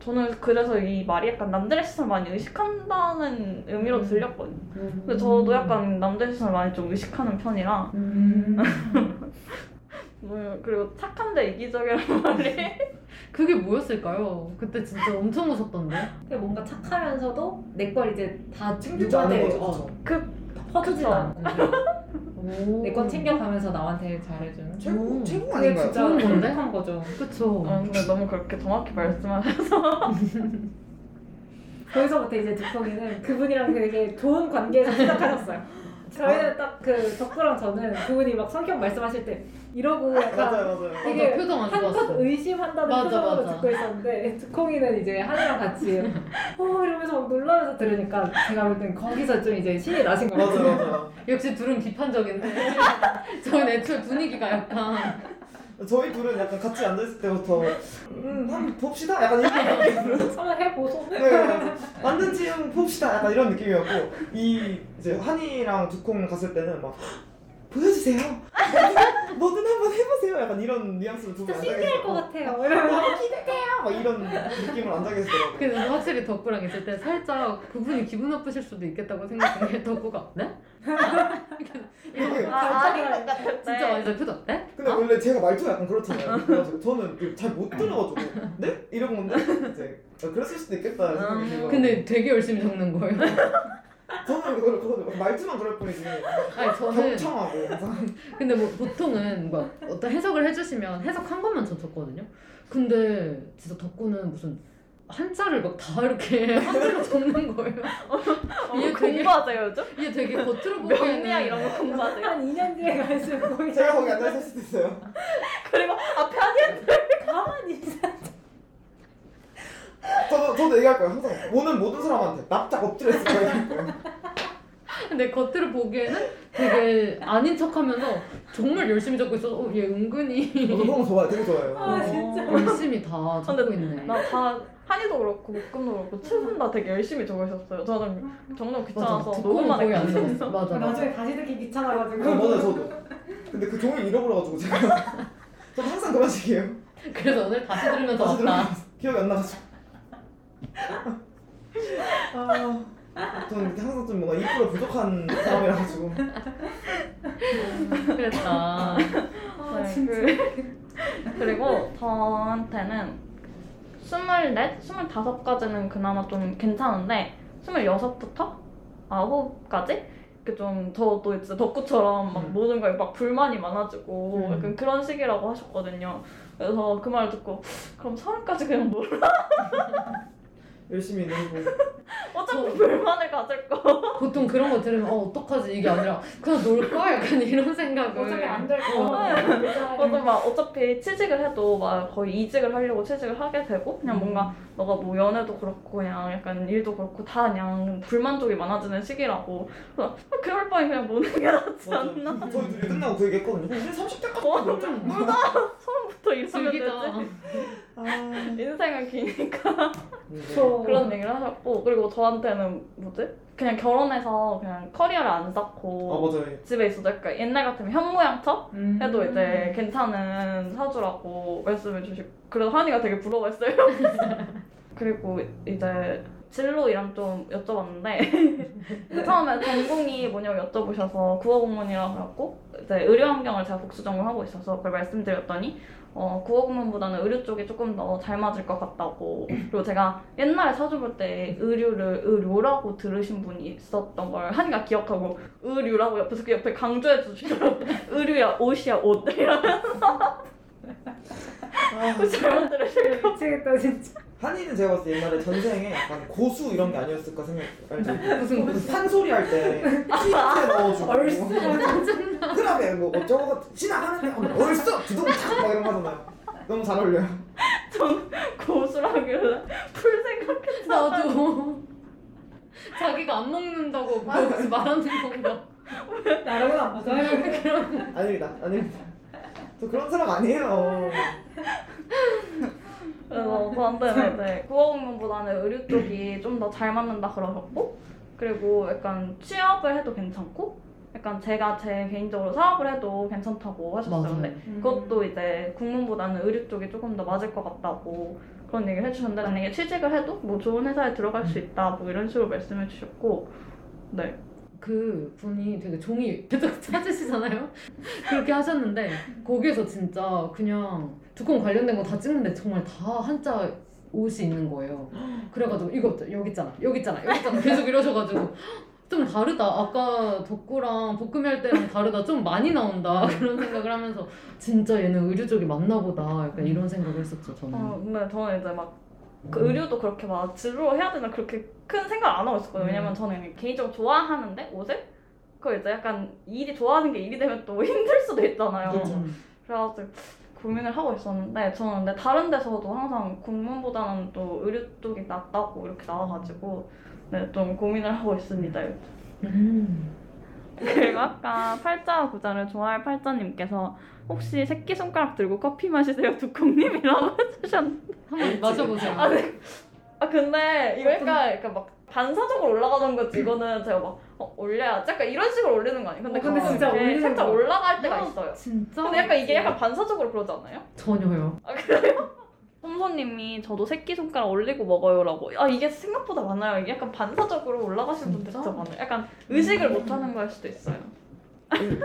저는 그래서 이 말이 약간 남들의 시선을 많이 의식한다는 의미로 음. 들렸거든요. 근데 저도 약간 남들의 시선을 많이 좀 의식하는 편이라 음. 뭐, 그리고 착한데 이기적이라는 말이 그게 뭐였을까요? 그때 진짜 엄청 웃었던데. 근데 뭔가 착하면서도 내 걸 이제 다 않는 누구한테 거죠. 어, 그 퍼주진. 않고 오. 내건 챙겨가면서 나한테 잘해주는 최고 음. 최고 그게 아닌가요? 진짜 좋은 건데? 행복한 거죠. 그쵸. 어, 근데 너무 그렇게 정확히 말씀하셔서 거기서부터 이제 두콩이는 그분이랑 되게 좋은 관계에서 시작하셨어요. 저희는 딱 그 덕구랑 저는 그분이 막 성격 말씀하실 때 이러고 약간 맞아요 맞아요. 되게 맞아, 표정 안 한껏 좋았어. 의심한다는 맞아, 표정으로 맞아. 듣고 있었는데 두콩이는 이제 한이랑 같이 어 이러면서 막 놀라면서 들으니까 제가 볼 땐 거기서 좀 이제 신이 나신 것 맞아요 같아요. 맞아요. 역시 둘은 비판적인데. 저희는 애초에 분위기가 약간. 저희 둘은 약간 같이 앉아있을 때부터 음 한번 봅시다 약간 이런 느낌으로 한번 해보소. 네, 만든 지형 봅시다 약간 이런 느낌이었고 이 이제 한이랑 두콩 갔을 때는 막 보여주세요. 뭐든 한번 해보세요. 약간 이런 뉘앙스로 두분 진짜 신기할 것 같아요. 이러면서 너무 기대돼요. 막 이런 느낌으로 앉아 계시더라고요. 근데 확실히 덕구랑 있을 때 살짝 그분이 기분 나쁘실 수도 있겠다고 생각한 게 덕구가 네? 이게 아, 같을 때 진짜 완전 표정 네? 근데 원래 제가 말투가 약간 그렇잖아요. 그래가지고 저는 잘 못 들어가지고 네? 이런 건데? 이제 아, 그랬을 수도 있겠다 생각이 들고. 근데 되게 열심히 적는 거예요. 저는 그걸 그거 말투만 그럴 뿐이지 아니 저는 경청하고 항상 근데 뭐 보통은 뭐 어떤 해석을 해주시면 해석 한 것만 전 적거든요. 근데 진짜 덕구는 무슨 한자를 막 다 이렇게 한글로 적는 거예요. 어, 이게 되게- 공부하세요 요즘? 이게 되게 겉으로 보기에는 명리학 이런 거 공부하세요? 한 2년 뒤에 갈수록 제가 거기 앉아 있을 수도 있어요 그리고 앞에 한이 가만히 있어. 저도 저도 얘기할 거예요 항상 오는 모든 사람한테 납작 엎드려 있을 거예요. 근데 겉으로 보기에는 되게 아닌 척하면서 정말 열심히 적고 있어서 어, 얘 은근히 거 좋아해요 되게 좋아해요 아, 진짜. 열심히 다 적고 근데 있네. 나 다 한이도 그렇고 목금도 그렇고 칠분 다 되게 열심히 적으셨어요. 저는 정말 귀찮아서. 녹음만 거의 안 했거든요. 적었어. 맞아 맞아. 나중에 다시 듣기 귀찮아가지고. 어, 맞아요 저도 근데 그 종이를 잃어버려가지고 제가 저도 항상 그런 식이에요 그래서 오늘 다시 들으면서 다시 왔다. 들으면 기억이 안 나가지고 아 저는 항상 좀 뭔가 2% 부족한 사람이라 가지고 그랬다. 아, 네, 진짜. 그, 그리고 저한테는 스물넷, 스물다섯까지는 그나마 좀 괜찮은데 스물여섯부터 아홉까지 이렇게 좀 저도 이제 덕구처럼 막 음. 모든 거에 막 불만이 많아지고 음. 약간 그런 시기라고 하셨거든요. 그래서 그 말을 듣고 그럼 서른까지 그냥 놀아. 열심히 놀고. 어차피 저- 불만을 가질 거. 보통 그런 거 들으면 어 어떡하지? 이게 아니라 그냥 놀까 약간 이런 생각을. 어차피 안될 거. 저도 막 어차피 취직을 해도 막 거의 이직을 하려고 취직을 하게 되고 그냥 뭔가 너가 뭐 연애도 그렇고 그냥 약간 일도 그렇고 다 그냥 불만족이 많아지는 시기라고. 그래서 그럴 바에 그냥 노는 게 낫지 않나? 맞아 저희 둘이 끝나고 그 얘기 했거든요. 이제 30대까지 어, 놀자 놀다 서른부터 이러면. 되지? 아. 인생은 기니까. 저 그런 얘기를 하셨고 그리고 저한테는 뭐지? 그냥 결혼해서 그냥 커리어를 안아 쌓고 맞아요. 집에 있어도 약간 옛날 같으면 현모양처 음. 해도 이제 괜찮은 사주라고 말씀해 주시고 그래서 한이가 되게 부러워했어요. 그리고 이제 진로 이랑 좀 여쭤봤는데 처음에 전공이 뭐냐고 여쭤보셔서 국어공무원이라고 해갖고 이제 의료환경을 제가 복수 전공하고 있어서 그걸 말씀드렸더니 어, 국어공무원보다는 의료 쪽이 조금 더 잘 맞을 것 같다고. 그리고 제가 옛날에 사주 볼 때 의료를 의료라고 들으신 분이 있었던 걸 한이가 기억하고 의류라고 옆에서 그 옆에 강조해 주시더라고요 의류야 옷이야 옷. 이러면서. 잘못 들으시고 미치겠다 진짜. 한이는 제가 봤을 때 옛날에 전생에 약간 고수 이런 게 아니었을까 생각 알죠? 무슨 그 판소리 할때 티에 넣어주고 그다음에 뭐 어쩌고 지나가는데 하면 얼쑤! 두둥 탁 막 이런 거 하잖아요. 너무 잘 어울려요. 고수라길래 풀 생각했어 나도. 자기가 안 먹는다고 그거 말하는 건가? 나랑은 안 맞아요. 아닙니다. 아닙니다. 저 그런 사람 아니에요 그래서 저한테는 이제 국어공무원보다는 의료 쪽이 좀 더 잘 맞는다 그러셨고 그리고 약간 취업을 해도 괜찮고 약간 제가 제 개인적으로 사업을 해도 괜찮다고 하셨어요 맞아요. 근데 그것도 이제 국문보다는 의료 쪽이 조금 더 맞을 것 같다고 그런 얘기를 해주셨는데 만약에 취직을 해도 뭐 좋은 회사에 들어갈 수 있다 뭐 이런 식으로 말씀해 주셨고 네 그 분이 되게 종이 계속 찾으시잖아요. 그렇게 하셨는데 거기에서 진짜 그냥 두꺼운 관련된 거 다 찍는데 정말 다 한자 옷이 있는 거예요. 그래가지고 이거 여기 있잖아, 여기 있잖아, 여기 있잖아 계속 이러셔가지고 좀 다르다. 아까 덕구랑 볶음이 할 때랑 다르다. 좀 많이 나온다. 그런 생각을 하면서 진짜 얘는 의류 쪽이 맞나 보다. 약간 이런 생각을 했었죠 저는. 어, 근데 저는 이제 막 그 의류도 그렇게 막 진로 해야 되나 그렇게 큰 생각 안 하고 있었거든요. 왜냐면 저는 개인적으로 좋아하는데 옷을 그 이제 약간 일이 좋아하는 게 일이 되면 또 힘들 수도 있잖아요. 그래가지고 고민을 하고 있었는데 저는 근데 다른 데서도 항상 국문보다는 또 의류 쪽이 낫다고 이렇게 나와가지고 네, 좀 고민을 하고 있습니다. 음. 그리고 아까 팔자 구자를 좋아할 팔자님께서 혹시 새끼 손가락 들고 커피 마시세요 두콩님이라고 해주셨는데 한번 마셔보세요. 아, 네. 아 근데 이거 약간 약간 막 반사적으로 올라가는 거지 이거는 제가 막 어, 올려야지 약간 이런 식으로 올리는 거 아니에요? 근데 어, 근데 가끔 진짜 이렇게 올리는 살짝 거. 올라갈 때가 있어요 진짜? 근데 약간 이게 약간 반사적으로 그러지 않아요? 전혀요. 아 그래요? 홈소님이 저도 새끼손가락 올리고 먹어요라고 아 이게 생각보다 많아요 이게 약간 반사적으로 올라가시는 분들 진짜 진짜? 많아요 약간 의식을 못하는 거일 수도 있어요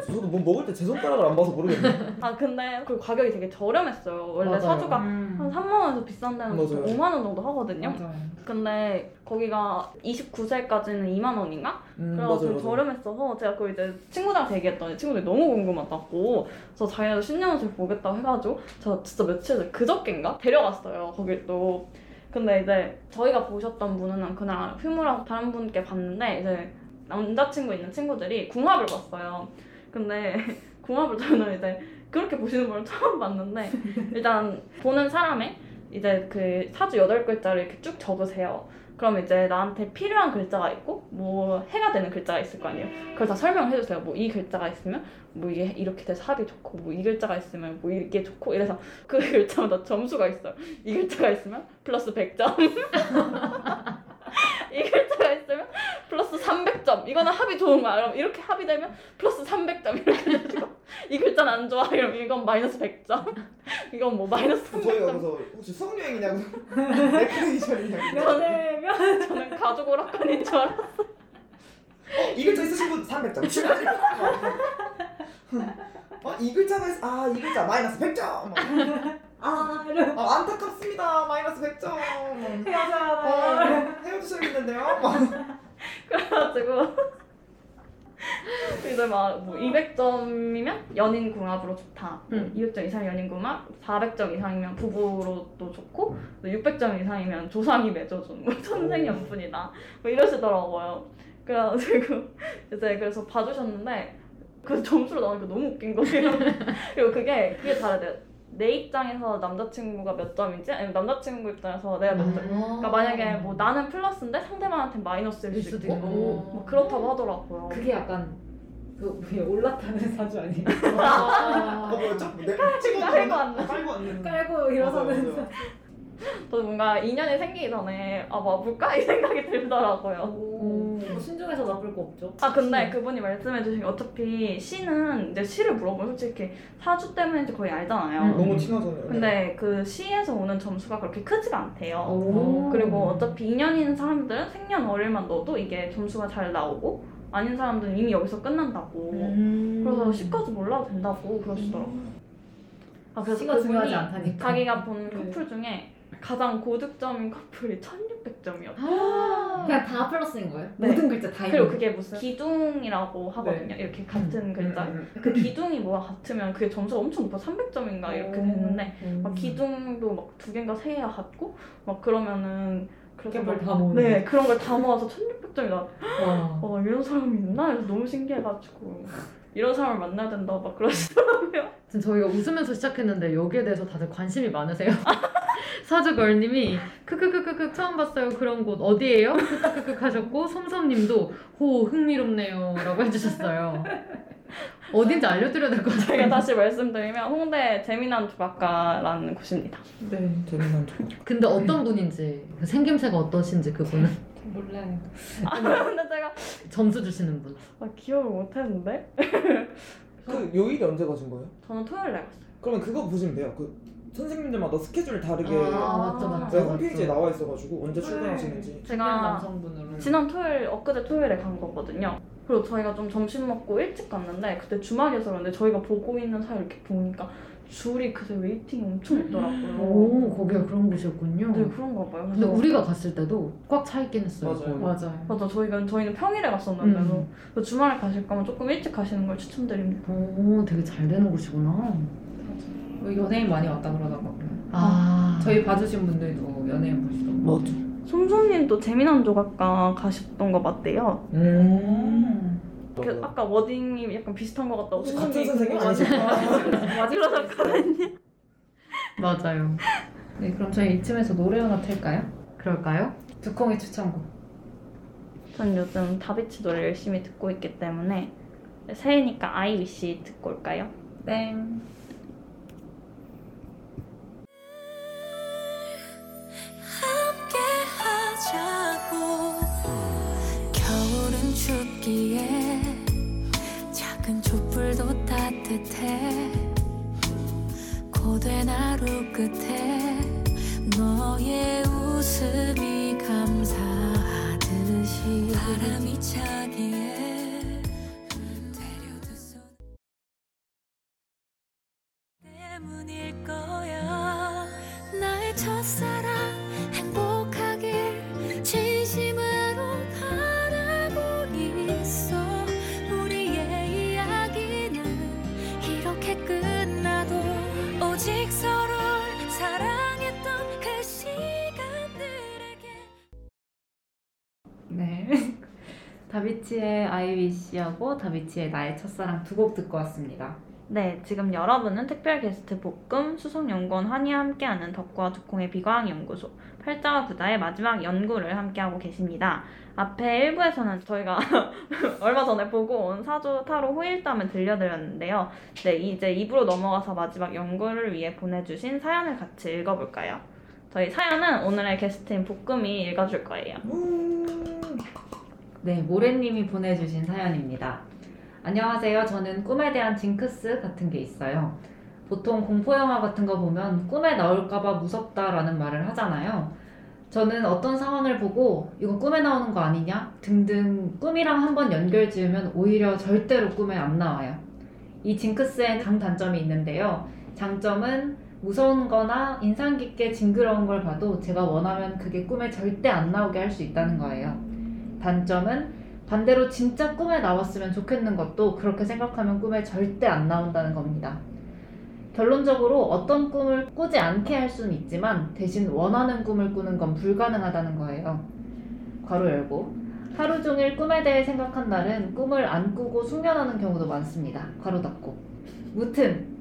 저도 뭐 먹을 때 제 손가락을 안 봐서 모르겠네요 아 근데 그 가격이 되게 저렴했어요 원래 맞아요. 사주가 음. 한 3만 원에서 비싼 데는 맞아요. 5만 원 정도 하거든요 맞아요. 근데 거기가 29세까지는 2만 원인가? 음, 그래가지고 맞아요, 맞아요. 저렴했어서 제가 그 이제 친구들한테 얘기했더니 친구들이 너무 궁금하다고 그래서 자기네도 신년옷을 보겠다고 해가지고 제가 진짜 며칠 전에 그저께인가? 데려갔어요 거길 또 근데 이제 저희가 보셨던 분은 그날 휴무라고 다른 분께 봤는데 이제 남자친구 있는 친구들이 궁합을 봤어요 근데 궁합을 저는 이제 그렇게 보시는 분을 처음 봤는데 일단 보는 사람의 이제 그 사주 여덟 글자를 이렇게 쭉 적으세요. 그럼 이제 나한테 필요한 글자가 있고 뭐 해가 되는 글자가 있을 거 아니에요. 그걸 다 설명을 해주세요. 뭐 이 글자가 있으면 뭐 이게 이렇게 돼서 합이 좋고 뭐 이 글자가 있으면 뭐 이게 좋고 이래서 그 글자마다 점수가 있어요. 이 글자가 있으면 플러스 100점. 이 글자가 있으면 플러스 300점. 이거는 합이 좋은 거야. 그럼 이렇게 합이 되면 플러스 300점 이렇게 돼가지고 이 글자는 안 좋아. 이러면 이건 마이너스 100점. 이건 뭐 마이너스 저희가 300점. 그래서 혹시 수학여행이냐고 레크레이션이냐고 면대면 저는 가족 오락관인 줄 알았어요. 어, 이 글자 있으신 분 300점 추가해드릴게요. 어, 이 글자가 있... 아, 이 글자 마이너스 100점. 아 이런 아, 안타깝습니다. 마이너스 100점. 헤어져야 어, 헤어지셔야겠는데요. 그래가지고 이제 막뭐 200점이면 연인 궁합으로 좋다. 음. 200점 이상 연인 궁합, 400점 이상이면 부부로 또 좋고, 600점 이상이면 조상이 맺어준 뭐 천생연분이다. 뭐 이러시더라고요. 그래가지고 이제 그래서 봐주셨는데 그 점수로 나오니까 너무 웃긴 거예요. 그리고 그게 그게 다르대요. 내 입장에서 남자친구가 몇 점인지 아니면 남자친구 입장에서 내가 몇 점. 그러니까 만약에 뭐 나는 플러스인데 상대방한테 마이너스일 수 수도 있고. 뭐 그렇다고 하더라고요. 그게 약간 그 위에 올라타는 사주 아니에요? 어, 뭐였죠? 네, 찍어 깔고 앉는. 깔고 앉는. 깔고 일어서는. 저도 뭔가 인연이 생기기 전에 아 와볼까 이 생각이 들더라고요. 오, 뭐 신중해서 나쁠 거 없죠. 아 근데 그분이 말씀해주신 게 어차피 시는 이제 시를 물어보면 솔직히 사주 때문인지 거의 알잖아요. 음. 너무 티나잖아요. 근데 그 시에서 오는 점수가 그렇게 크지가 않대요. 오. 그리고 어차피 인연인 사람들은 생년월일만 넣어도 이게 점수가 잘 나오고 아닌 사람들은 이미 여기서 끝난다고. 음. 그래서 시까지 몰라도 된다고 그러시더라고요. 아 그래서 시가 그분이 중요하지 않다니까. 자기가 본 네. 커플 중에 가장 고득점인 커플이 1600점이었대. 그냥 다 플러스인 거예요? 네. 모든 글자 다 그리고 그게 무슨 기둥이라고 하거든요. 이렇게 같은 글자. 음, 음, 그 기둥이 뭐가 같으면 그게 점수가 엄청 높아 300점인가 이렇게 됐는데 음. 막 기둥도 막 두 개인가 세 개가 같고 막 그러면은 그래서 그걸 막- 다 모으는 네 그런 걸 다 모아서 1600점이 나. 와. 어 이런 사람이 있나? 그래서 너무 신기해가지고 이런 사람을 만나야 된다 막 그러시더라고요. 지금 저희가 웃으면서 시작했는데 여기에 대해서 다들 관심이 많으세요? 사주걸님이 크크크크크 처음 봤어요 그런 곳 어디예요? 크크크크 하셨고 솜솜님도 호 흥미롭네요 라고 해주셨어요 어딘지 알려드려야 될것 제가 같아요 다시 말씀드리면 홍대 재미난 조각가라는 곳입니다. 네. 재미난 조 근데 어떤 분인지 그 생김새가 어떠신지 그분은 몰라요. 아 근데 제가 점수 주시는 분 아, 기억을 못했는데 그 요일이 언제 가신 거예요? 저는 토요일에 갔어요. 그러면 그거 보시면 돼요. 그 선생님들마다 스케줄 다르게 아 맞죠 맞죠 네, 홈페이지에 나와 있어가지고 언제 네. 출근하시는지. 제가 남성분으로. 지난 토요일 엊그제 토요일에 간 거거든요. 그리고 저희가 좀 점심 먹고 일찍 갔는데 그때 주말이어서 그런데 저희가 보고 있는 사이 이렇게 보니까 줄이 그새 웨이팅이 엄청 있더라고요. 오 거기가 그런 곳이었군요 네 그런가 봐요. 근데 그래서 우리가 갔을 때도 꽉 차 있긴 했어요 맞아요. 거의. 맞아요. 맞아 저희가 저희는 평일에 갔었는데도 음. 그래서 주말에 가실 거면 조금 일찍 가시는 걸 추천드립니다. 오 되게 잘 되는 곳이구나 여기 연예인 많이 왔다 그러더라고요. 아 저희 봐주신 분들도 연예인 보시더라고요. 맞아. 솜솜님도 재미난 조각가 가셨던 거 맞대요. 음. 그 아까 워딩이 약간 비슷한 것 같다고 혹시 같은 선생님 아니실까? 맞으셨거든요. 맞아요 네, 그럼 저희 이쯤에서 노래 하나 틀까요? 그럴까요? 두콩의 추천곡. 전 요즘 다비치 노래 열심히 듣고 있기 때문에 새해니까 아이위시 듣고 올까요? 땡. 춥기에 작은 촛불도 따뜻해. 고된 하루 끝에 너의 웃음이 감사하듯이 바람이 차기에 다비치의 아이위시하고 다비치의 나의 첫사랑 두 곡 듣고 왔습니다. 네, 지금 여러분은 특별 게스트 볶음 수석연구원 환희와 함께하는 덕구와 두콩의 비과학 연구소 팔자와 구자의 마지막 연구를 함께하고 계십니다. 앞에 1부에서는 저희가 얼마 전에 보고 온 사주 타로 호일담을 들려드렸는데요. 네, 이제 2부로 넘어가서 마지막 연구를 위해 보내주신 사연을 같이 읽어볼까요? 저희 사연은 오늘의 게스트인 볶음이 읽어줄 거예요. 음. 네, 모래님이 보내주신 사연입니다. 안녕하세요. 저는 꿈에 대한 징크스 같은 게 있어요. 보통 공포영화 같은 거 보면 꿈에 나올까봐 무섭다라는 말을 하잖아요. 저는 어떤 상황을 보고 이거 꿈에 나오는 거 아니냐 등등 꿈이랑 한번 연결 지으면 오히려 절대로 꿈에 안 나와요. 이 징크스엔 강단점이 있는데요. 장점은 무서운 거나 인상 깊게 징그러운 걸 봐도 제가 원하면 그게 꿈에 절대 안 나오게 할 수 있다는 거예요. 단점은 반대로 진짜 꿈에 나왔으면 좋겠는 것도 그렇게 생각하면 꿈에 절대 안 나온다는 겁니다. 결론적으로 어떤 꿈을 꾸지 않게 할 수는 있지만 대신 원하는 꿈을 꾸는 건 불가능하다는 거예요. 괄호 열고 하루 종일 꿈에 대해 생각한 날은 꿈을 안 꾸고 숙면하는 경우도 많습니다. 괄호 닫고 무튼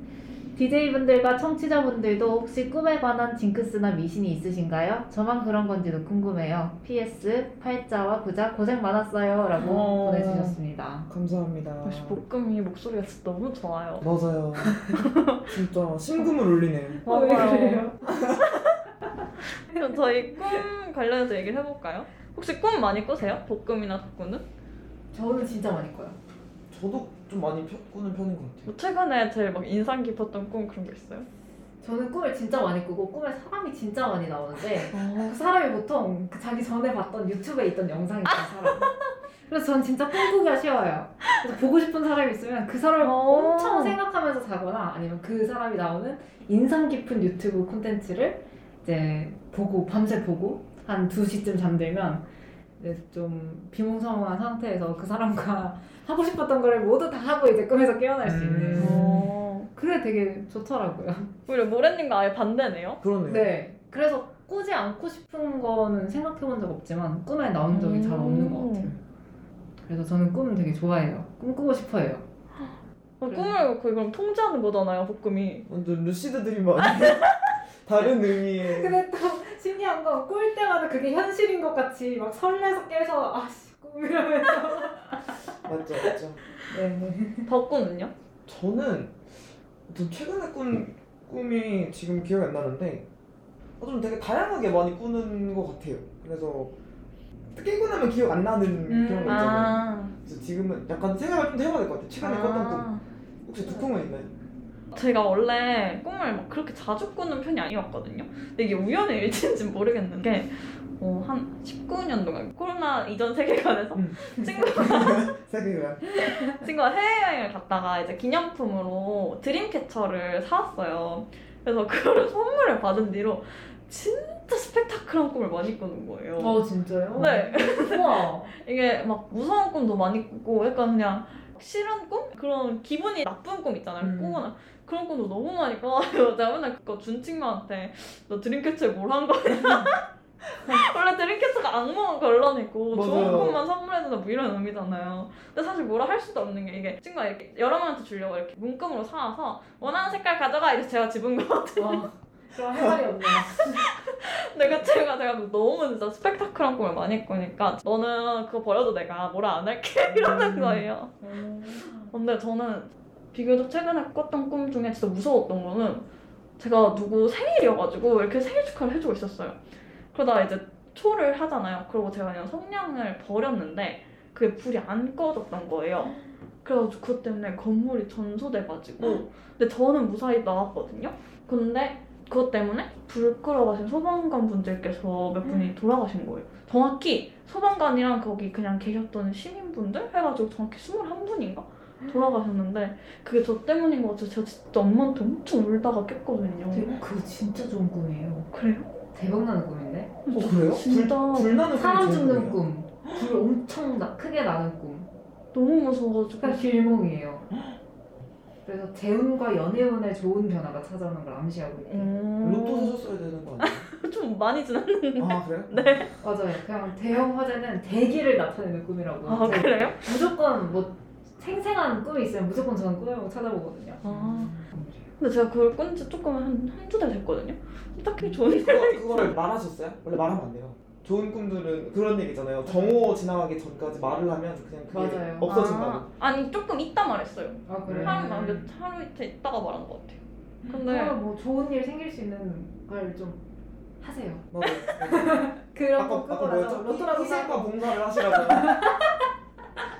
DJ분들과 청취자분들도 혹시 꿈에 관한 징크스나 미신이 있으신가요? 저만 그런 건지도 궁금해요. PS 팔자와 구자 고생 많았어요. 라고 어. 보내주셨습니다. 감사합니다. 역시 볶음이 목소리가 진짜 너무 좋아요. 맞아요. 진짜 심금을 울리네요. 맞아요. 그럼 저희 꿈 관련해서 얘기를 해볼까요? 혹시 꿈 많이 꾸세요? 볶음이나 덕구는? 저는 진짜 많이 커요. 저도 좀 많이 펴, 꾸는 편인 것 같아요. 뭐 최근에 제일 막 인상 깊었던 꿈 그런 거 있어요? 저는 꿈을 진짜 많이 꾸고 꿈에 사람이 진짜 많이 나오는데 그 사람이 보통 그 자기 전에 봤던 유튜브에 있던 영상이 있던 사람. 그래서 전 진짜 꿈꾸기가 쉬워요. 그래서 보고 싶은 사람이 있으면 그 사람을 어. 엄청 생각하면서 자거나 아니면 그 사람이 나오는 인상 깊은 유튜브 콘텐츠를 이제 보고 밤새 보고 한 2시쯤 잠들면 좀 비몽사몽한 상태에서 그 사람과 하고 싶었던 거를 모두 다 하고 이제 꿈에서 깨어날 수 있는 음. 어... 그게 되게 좋더라고요. 오히려 모래님과 아예 반대네요. 그러네요. 네. 그래서 꾸지 않고 싶은 거는 생각해 본 적 없지만 꿈에 나온 적이 잘 없는 것 같아요. 그래서 저는 꿈 되게 좋아해요. 꿈 꾸고 싶어요. 어, 꿈을 거의 그럼 통제하는 거잖아요, 볶음이. 완전 루시드 드림 아니에요? 다른 의미의 근데 또 신기한 건 꿀 때마다 그게 현실인 것 같이 막 설레서 깨서 아씨 꿈이라면서. 맞죠, 맞죠. 네. 덕구는요? 저는 저 최근에 꾼 꿈이 지금 기억이 안 나는데 어, 좀 되게 다양하게 많이 꾸는 것 같아요. 그래서 깨고 나면 기억 안 나는 음, 그런 거 있잖아요. 아. 그래서 지금은 약간 생각을 좀 해봐야 될 것 같아요. 최근에 꿨던 꿈. 혹시 두 꿈은 있나요? 제가 원래 꿈을 막 그렇게 자주 꾸는 편이 아니었거든요. 근데 이게 우연의 일치인지 모르겠는데 어, 한 19년도가 코로나 이전 세계관에서 음. 친구가 세계관. 친구가 해외여행을 갔다가 이제 기념품으로 드림캐쳐를 사왔어요. 그래서 그거를 선물을 받은 뒤로 진짜 스펙타클한 꿈을 많이 꾸는 거예요. 어 진짜요? 네. 우와. 이게 막 무서운 꿈도 많이 꾸고 약간 그냥 싫은 꿈? 그런 기분이 나쁜 꿈 있잖아요. 음. 꾸거나 그런 꿈도 너무 많이 꿔가지고 제가 맨날 그거 준 친구한테 너 드림캐쳐에 뭘 한 거냐? 원래 드림캐쳐가 악몽은 걸러내고 좋은 맞아요. 꿈만 선물해준다 뭐 이런 의미잖아요. 근데 사실 뭐라 할 수도 없는 게 이게 친구가 이렇게 여러 명한테 주려고 이렇게 문금으로 사와서 원하는 색깔 가져가 이래서 제가 집은 거거든요. 와. 그럼 할 말이 없네요. 근데 그 친구가 제가 너무 진짜 스펙타클한 꿈을 많이 꾸니까 너는 그거 버려도 내가 뭐라 안 할게 이러는 거예요. 근데 저는 비교적 최근에 꿨던 꿈 중에 진짜 무서웠던 거는 제가 누구 생일이어가지고 이렇게 생일 축하를 해주고 있었어요. 그러다 이제 초를 하잖아요. 그리고 제가 그냥 성냥을 버렸는데 그게 불이 안 꺼졌던 거예요. 그래가지고 그것 때문에 건물이 전소돼가지고 근데 저는 무사히 나왔거든요. 근데 그것 때문에 불 끌어가신 소방관 분들께서 몇 분이 돌아가신 거예요. 정확히 소방관이랑 거기 그냥 계셨던 시민분들 해가지고 정확히 21분인가 돌아가셨는데 그게 저 때문인 것 같아서 제가 진짜 엄마한테 엄청 울다가 깼거든요. 그거 진짜 좋은 꿈이에요. 그래요? 대박나는 꿈인데? 어 그래요? 진짜 불, 불 나는 사람 꿈이 좋은 죽는? 꿈. 불 엄청 나, 크게 나는 꿈. 너무 무서워가지고 그러니까 길몽이에요. 그래서 재운과 연애운에 좋은 변화가 찾아오는 걸 암시하고 있대요. 음... 로또 사셨어야 되는 거 아니에요? 좀 많이 지났는데 아 그래요? 네. 맞아요. 그냥 대형 화재는 대기를 나타내는 꿈이라고. 아 제가 그래요? 무조건 뭐 생생한 꿈이 있으면 무조건 저는 꿈을 찾아보거든요. 아 근데 제가 그걸 꾼지 조금 한 한두 달 됐거든요. 딱히 좋은 그거, 그거를 말하셨어요? 원래 말하면 안 돼요. 좋은 꿈들은 그런 얘기잖아요. 정오 지나가기 전까지 말을 하면 그냥 그게 맞아요. 없어진다고. 아, 아니 조금 있다 말했어요. 아 그래? 하루 몇 하루 이틀 있다가 말한 것 같아요. 근데 그러면 뭐 좋은 일 생길 수 있는 걸 좀 하세요. 맞아요. 그런 아까 거 아까 끄고 나서 뭐였죠? 로또라도 희생과 사고. 봉사를 하시라고요.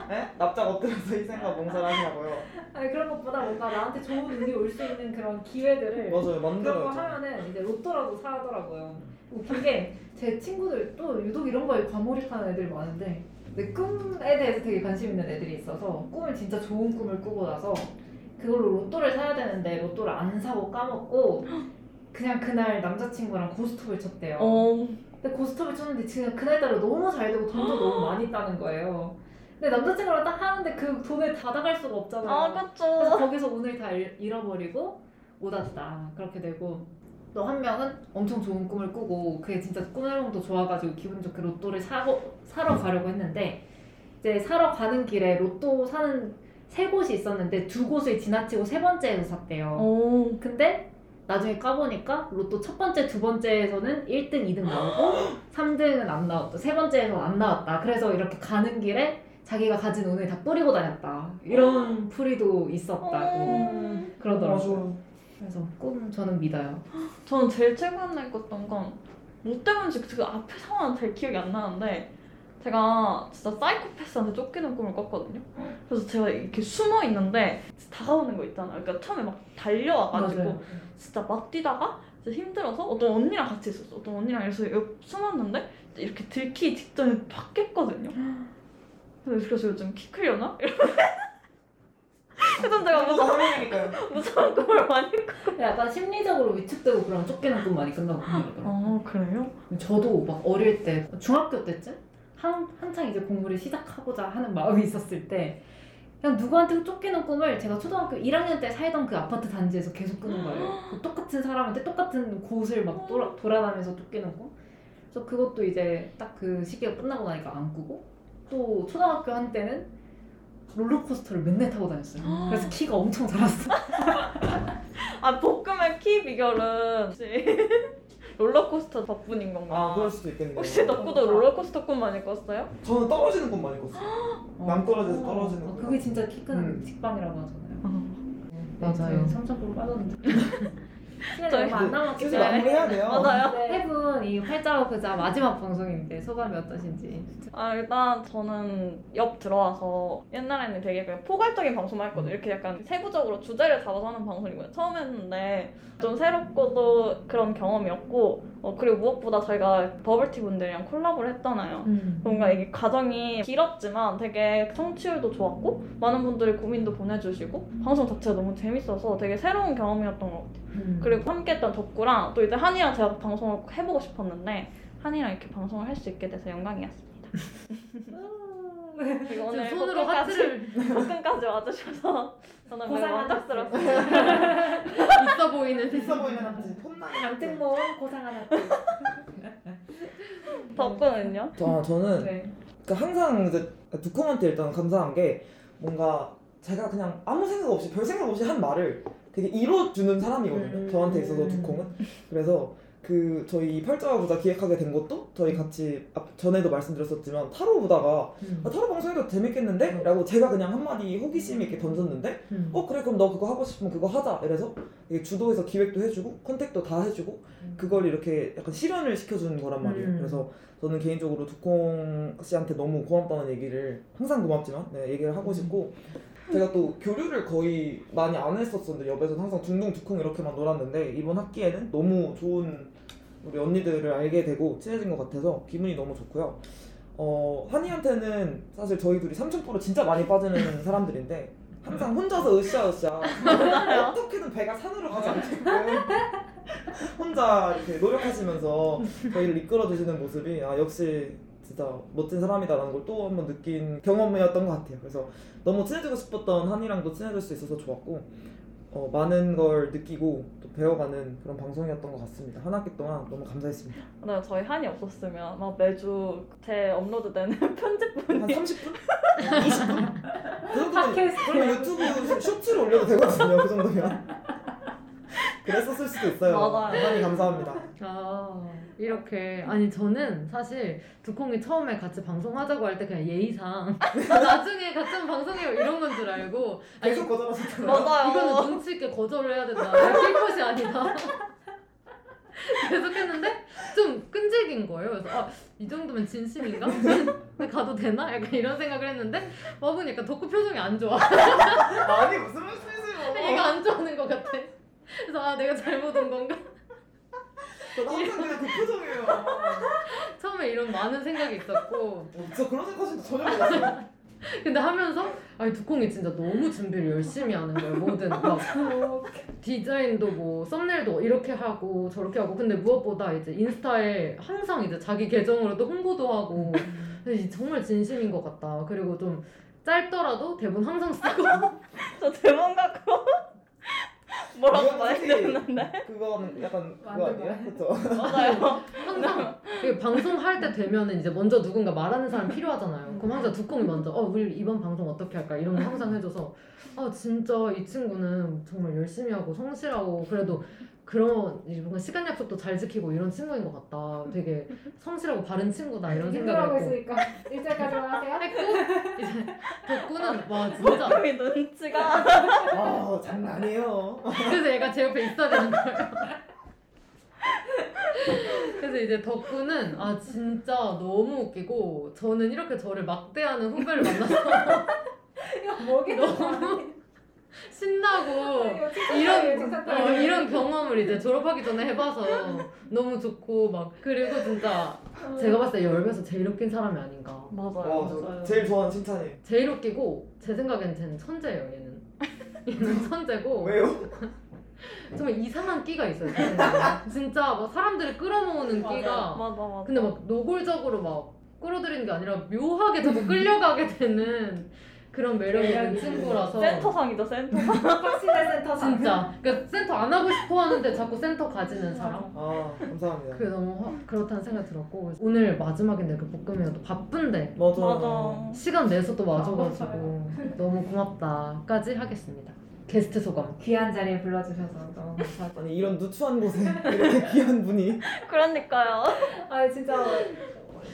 네? 납작 엎드려서 희생과 봉사를 하시라고요. 아니 그런 것보다 뭔가 나한테 좋은 운이 올 수 있는 그런 기회들을 맞아요, 그런 거. 하면은 이제 로또라도 사더라고요. 웃긴 게 제 친구들 또 유독 이런 거에 과몰입하는 애들이 많은데 근데 꿈에 대해서 되게 관심 있는 애들이 있어서 꿈을 진짜 좋은 꿈을 꾸고 나서 그걸로 로또를 사야 되는데 로또를 안 사고 까먹고 그냥 그날 남자친구랑 고스톱을 쳤대요. 어 근데 고스톱을 쳤는데 지금 그날따라 너무 잘 되고 돈도 너무 많이 따는 거예요. 근데 남자친구랑 딱 하는데 그 돈을 다 나갈 수가 없잖아요. 아, 그래서 그쵸. 거기서 운을 다 잃- 잃어버리고 못 왔다 그렇게 되고 또 한 명은 엄청 좋은 꿈을 꾸고 그게 진짜 꿈 내용도 좋아가지고 기분 좋게 로또를 사고 사러 가려고 했는데 이제 사러 가는 길에 로또 사는 세 곳이 있었는데 두 곳을 지나치고 세 번째에서 샀대요. 어. 근데 나중에 까보니까 로또 첫 번째, 두 번째에서는 1등, 2등 나오고 3등은 안 나왔다. 세 번째에서 안 나왔다. 그래서 이렇게 가는 길에 자기가 가진 운을 다 뿌리고 다녔다. 이런 풀이도 있었다고 어. 그러더라고요. 그래서 꿈 저는 믿어요. 저는 제일 최근에 꿨던 건 뭐 때문인지 그 앞에 상황은 잘 기억이 안 나는데 제가 진짜 사이코패스한테 쫓기는 꿈을 꿨거든요. 그래서 제가 이렇게 숨어 있는데 다가오는 거 있잖아요. 그러니까 처음에 막 달려와가지고 맞아요. 진짜 막 뛰다가 진짜 힘들어서 어떤 언니랑 같이 있었어. 어떤 언니랑 이래서 옆 숨었는데 이렇게 들키기 직전에 확 깼거든요. 그래서 그래서 요즘 키 크려나? 그래서 제가 그래서 무서운, 하루니까요. 무서운 꿈을 많이 약간 심리적으로 위축되고 그런 쫓기는 꿈 많이 끝나고 그러더라고요. 아 그래요? 저도 막 어릴 때 중학교 때쯤 한 한창 이제 공부를 시작하고자 하는 마음이 있었을 때 그냥 누구한테 쫓기는 꿈을 제가 초등학교 1학년 때 살던 그 아파트 단지에서 계속 꾸는 거예요. 그 똑같은 사람한테 똑같은 곳을 막 돌아, 돌아다니면서 쫓기는 꿈. 그래서 그것도 이제 딱 그 시기가 끝나고 나니까 안 꾸고 또 초등학교 한때는 롤러코스터를 맨날 타고 다녔어요. 그래서 키가 엄청 자랐어. 아 볶음의 키 비결은 혹시 롤러코스터 덕분인 건가? 아 그럴 수도 있겠네요. 혹시 덕구도 롤러코스터 꿈 많이 꿨어요? 저는 떨어지는 건 많이 꿨어요. 낭떠러지에서 떨어지는 아, 거. 그게 진짜 키 큰 음. 직방이라고 하잖아요. 맞아요. 삼천포로 빠졌는데. 시간이 저희 얼마 안 남았기 슬슬 때문에. 마무리해야 돼요. 맞아요. 네, 해분 이 활자와 그자 마지막 방송인데 소감이 어떠신지. 아 일단 저는 옆 들어와서 옛날에는 되게 그냥 포괄적인 방송만 했거든요. 이렇게 약간 세부적으로 주제를 잡아서 하는 방송이고요. 처음 했는데 좀 새롭고도 그런 경험이었고 어, 그리고 무엇보다 저희가 버블티 분들이랑 콜라보를 했잖아요. 음. 뭔가 이게 과정이 길었지만 되게 청취율도 좋았고 많은 분들이 고민도 보내주시고 방송 자체가 너무 재밌어서 되게 새로운 경험이었던 것 같아요. 음. 그리고 함께했던 덕구랑 또 이제 한이랑 제가 방송을 해보고 싶었는데 한이랑 이렇게 방송을 할 수 있게 돼서 영광이었습니다. 그리고 지금 오늘 손으로 하트를 볶음까지 와주셔서 저는 매우. 만족스럽습니다. 있어 보이는 있어 보이는 강등 모음 고상 하나. 덕구는요? 저 저는 네. 그 항상 이제 두콩한테 일단 감사한 게 뭔가 제가 그냥 아무 생각 없이 별 생각 없이 한 말을 되게 이뤄주는 사람이거든요. 음. 저한테 있어서 두콩은. 그래서 그 저희 부자 기획하게 된 것도 저희 같이 앞- 전에도 말씀드렸었지만 타로 보다가 음. 아, 타로 방송해도 재밌겠는데? 라고 제가 그냥 한마디 호기심 있게 던졌는데 음. 어 그래 그럼 너 그거 하고 싶으면 그거 하자 이래서 주도해서 기획도 해주고 contact도 다 해주고 그걸 이렇게 약간 실현을 시켜주는 거란 말이에요 음. 그래서 저는 개인적으로 두콩 씨한테 너무 고맙다는 얘기를 항상 고맙지만 네, 얘기를 하고 싶고 제가 또 교류를 거의 많이 안 했었었는데 옆에서 항상 둥둥 두콩 이렇게만 놀았는데 이번 학기에는 너무 좋은 우리 언니들을 알게 되고 친해진 것 같아서 기분이 너무 좋고요. 어, 한이한테는 사실 저희 둘이 삼천포로 진짜 많이 빠지는 사람들인데 항상 혼자서 으쌰으쌰 어떻게든 배가 산으로 가지 않게끔 혼자 이렇게 노력하시면서 저희를 이끌어 주시는 모습이 아 역시 진짜 멋진 사람이다라는 걸 또 한번 느낀 경험이었던 것 같아요. 그래서 너무 친해지고 싶었던 한이랑도 친해질 수 있어서 좋았고 어, 많은 걸 느끼고 또 배워가는 그런 방송이었던 것 같습니다. 한 학기 동안 너무 감사했습니다. 네, 저희 한이 없었으면 막 매주 제 업로드되는 편집분이 한 30분? 20분? 그 정도면 팟캐스트. 그러면 유튜브 쇼츠를 올려도 되거든요. 그 정도면. 그랬었을 수도 있어요. 맞아요. 한이 감사합니다. 아 이렇게 아니 저는 사실 두콩이 처음에 같이 방송하자고 할 때 그냥 예의상 나중에 같이 한번 방송해요 이런 건 줄 알고 아니 계속 거절하셨잖아요. 맞아요. 이거는 눈치 있게 거절을 해야 된다 할 것이 아니다 계속 했는데 좀 끈질긴 거예요 그래서 아 이 정도면 진심인가? 가도 되나? 약간 이런 생각을 했는데 와보니까 덕후 표정이 안 좋아 아니 무슨 말씀이세요? 얘가 안 좋아하는 것 같아 그래서 아 내가 잘못 온 건가? 저는 항상 그냥 그 표정이에요. 처음에 이런 많은 생각이 있었고. 어, 저 그런 생각하시는 전혀 몰랐어요. 근데 하면서 아니 두콩이 진짜 너무 준비를 열심히 하는 거예요 뭐든. 막 디자인도 뭐 썸네일도 이렇게 하고 저렇게 하고. 근데 무엇보다 이제 인스타에 항상 이제 자기 계정으로도 홍보도 하고. 정말 진심인 것 같다. 그리고 좀 짧더라도 대본 항상 쓰고. 저 대본 갖고 뭐라고 듣는데 그거는 약간 그거? 거야? 그렇죠. 맞아요. 항상 그 방송할 때 되면은 이제 먼저 누군가 말하는 사람 필요하잖아요 그럼 항상 두콩이 먼저 어 우리 이번 방송 어떻게 할까 이런 거 항상 해줘서 아 진짜 이 친구는 정말 열심히 하고 성실하고 그래도 그런 뭔가 시간 약속도 잘 지키고 이런 친구인 것 같다 되게 성실하고 바른 친구다 이런 생각을 했고 있으니까 일절까지만 하세요. 했고 이제 덕구는 와 진짜 볶음이 눈치가 아 장난 아니에요. 그래서 얘가 제 옆에 있어야 되는 거예요. 그래서 이제 덕구는 아 진짜 너무 웃기고 저는 이렇게 저를 막대하는 후배를 만나서 이거 뭐게 너무 신나고 이런 이런 어, 이런 경험을 이제 졸업하기 전에 해봐서 너무 좋고 막 그리고 진짜 제가 봤을 때 열배에서 제일 웃긴 사람이 아닌가 맞아요. 와, 저 제일 좋아하는 칭찬이에요. 제일 웃기고 제 생각엔 쟤는 천재예요 얘는 얘는 천재고 왜요? 정말 이상한 끼가 있어요 제 생각에 진짜 막 사람들을 끌어모으는 끼가 맞아 맞아. 근데 막 노골적으로 막 끌어들이는 게 아니라 묘하게 자꾸 끌려가게 되는 그런 매력이 있는 친구라서 센터상이죠 센터. 확실한 센터상. 진짜 그러니까 센터 안 하고 싶어 하는데 자꾸 센터 가지는 사람 아, 감사합니다. 그게 너무 화- 그렇다는 생각이 들었고 오늘 마지막인데 그 볶음이가 또 바쁜데 맞아. 맞아. 시간 내서 또 와줘가지고 너무 고맙다까지 하겠습니다 게스트 소감 귀한 자리에 불러주셔서 너무 감사합니다. 아니 이런 누추한 곳에 이렇게 귀한 분이 그러니까요. 아 진짜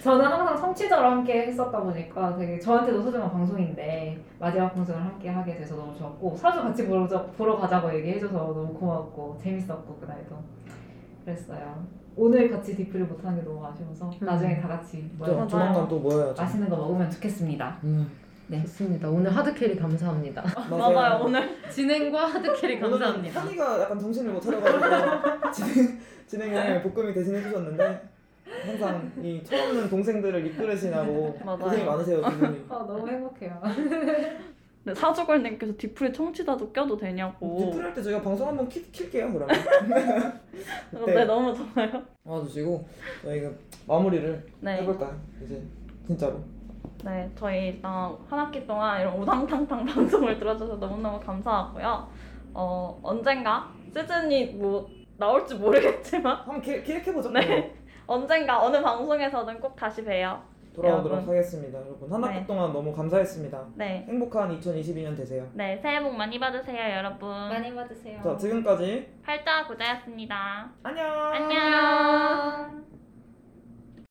저는 항상 청취자로 함께 했었다 보니까 되게 저한테도 소중한 방송인데 마지막 방송을 함께 하게 돼서 너무 좋았고 사주 같이 보러, 보러 가자고 얘기해줘서 너무 고맙고 재밌었고 그날도 그랬어요. 오늘 같이 디프를 못하는 게 너무 아쉬워서 음. 나중에 다 같이 저 모여서 조만간 또 모여야죠. 맛있는 거 먹으면 좋겠습니다. 음, 네. 좋습니다 오늘 하드캐리 감사합니다 맞아요 오늘. 진행과 하드캐리 감사합니다 한이가 약간 정신을 못 차려가지고 진행, 진행을 볶음이 대신해 주셨는데 항상 이 철없는 동생들을 이끄시느라고 맞아요. 고생이 많으세요 두 분이. 아 너무 행복해요. 네, 사주걸님께서 뒤풀이 청취자도 껴도 되냐고. 뒤풀이할 때 저희가 방송 한번 킬, 킬게요 그러면. 네, 그때 너무 좋아요. 와주시고 저희가 마무리를 네. 해볼까요? 이제 진짜로. 네, 저희 일단 한 학기 동안 이런 우당탕탕 방송을 들어줘서 너무너무 감사하고요. 어, 언젠가 시즌이 뭐 나올지 모르겠지만 한번 기, 기획해보죠. 네. 언젠가 어느 방송에서는 꼭 다시 봬요. 돌아오도록 여러분. 하겠습니다. 여러분 한 학기 네. 동안 너무 감사했습니다. 네. 행복한 2022년 되세요. 네, 새해 복 많이 받으세요, 여러분. 많이 받으세요. 자 지금까지 팔자 구자였습니다. 안녕. 안녕.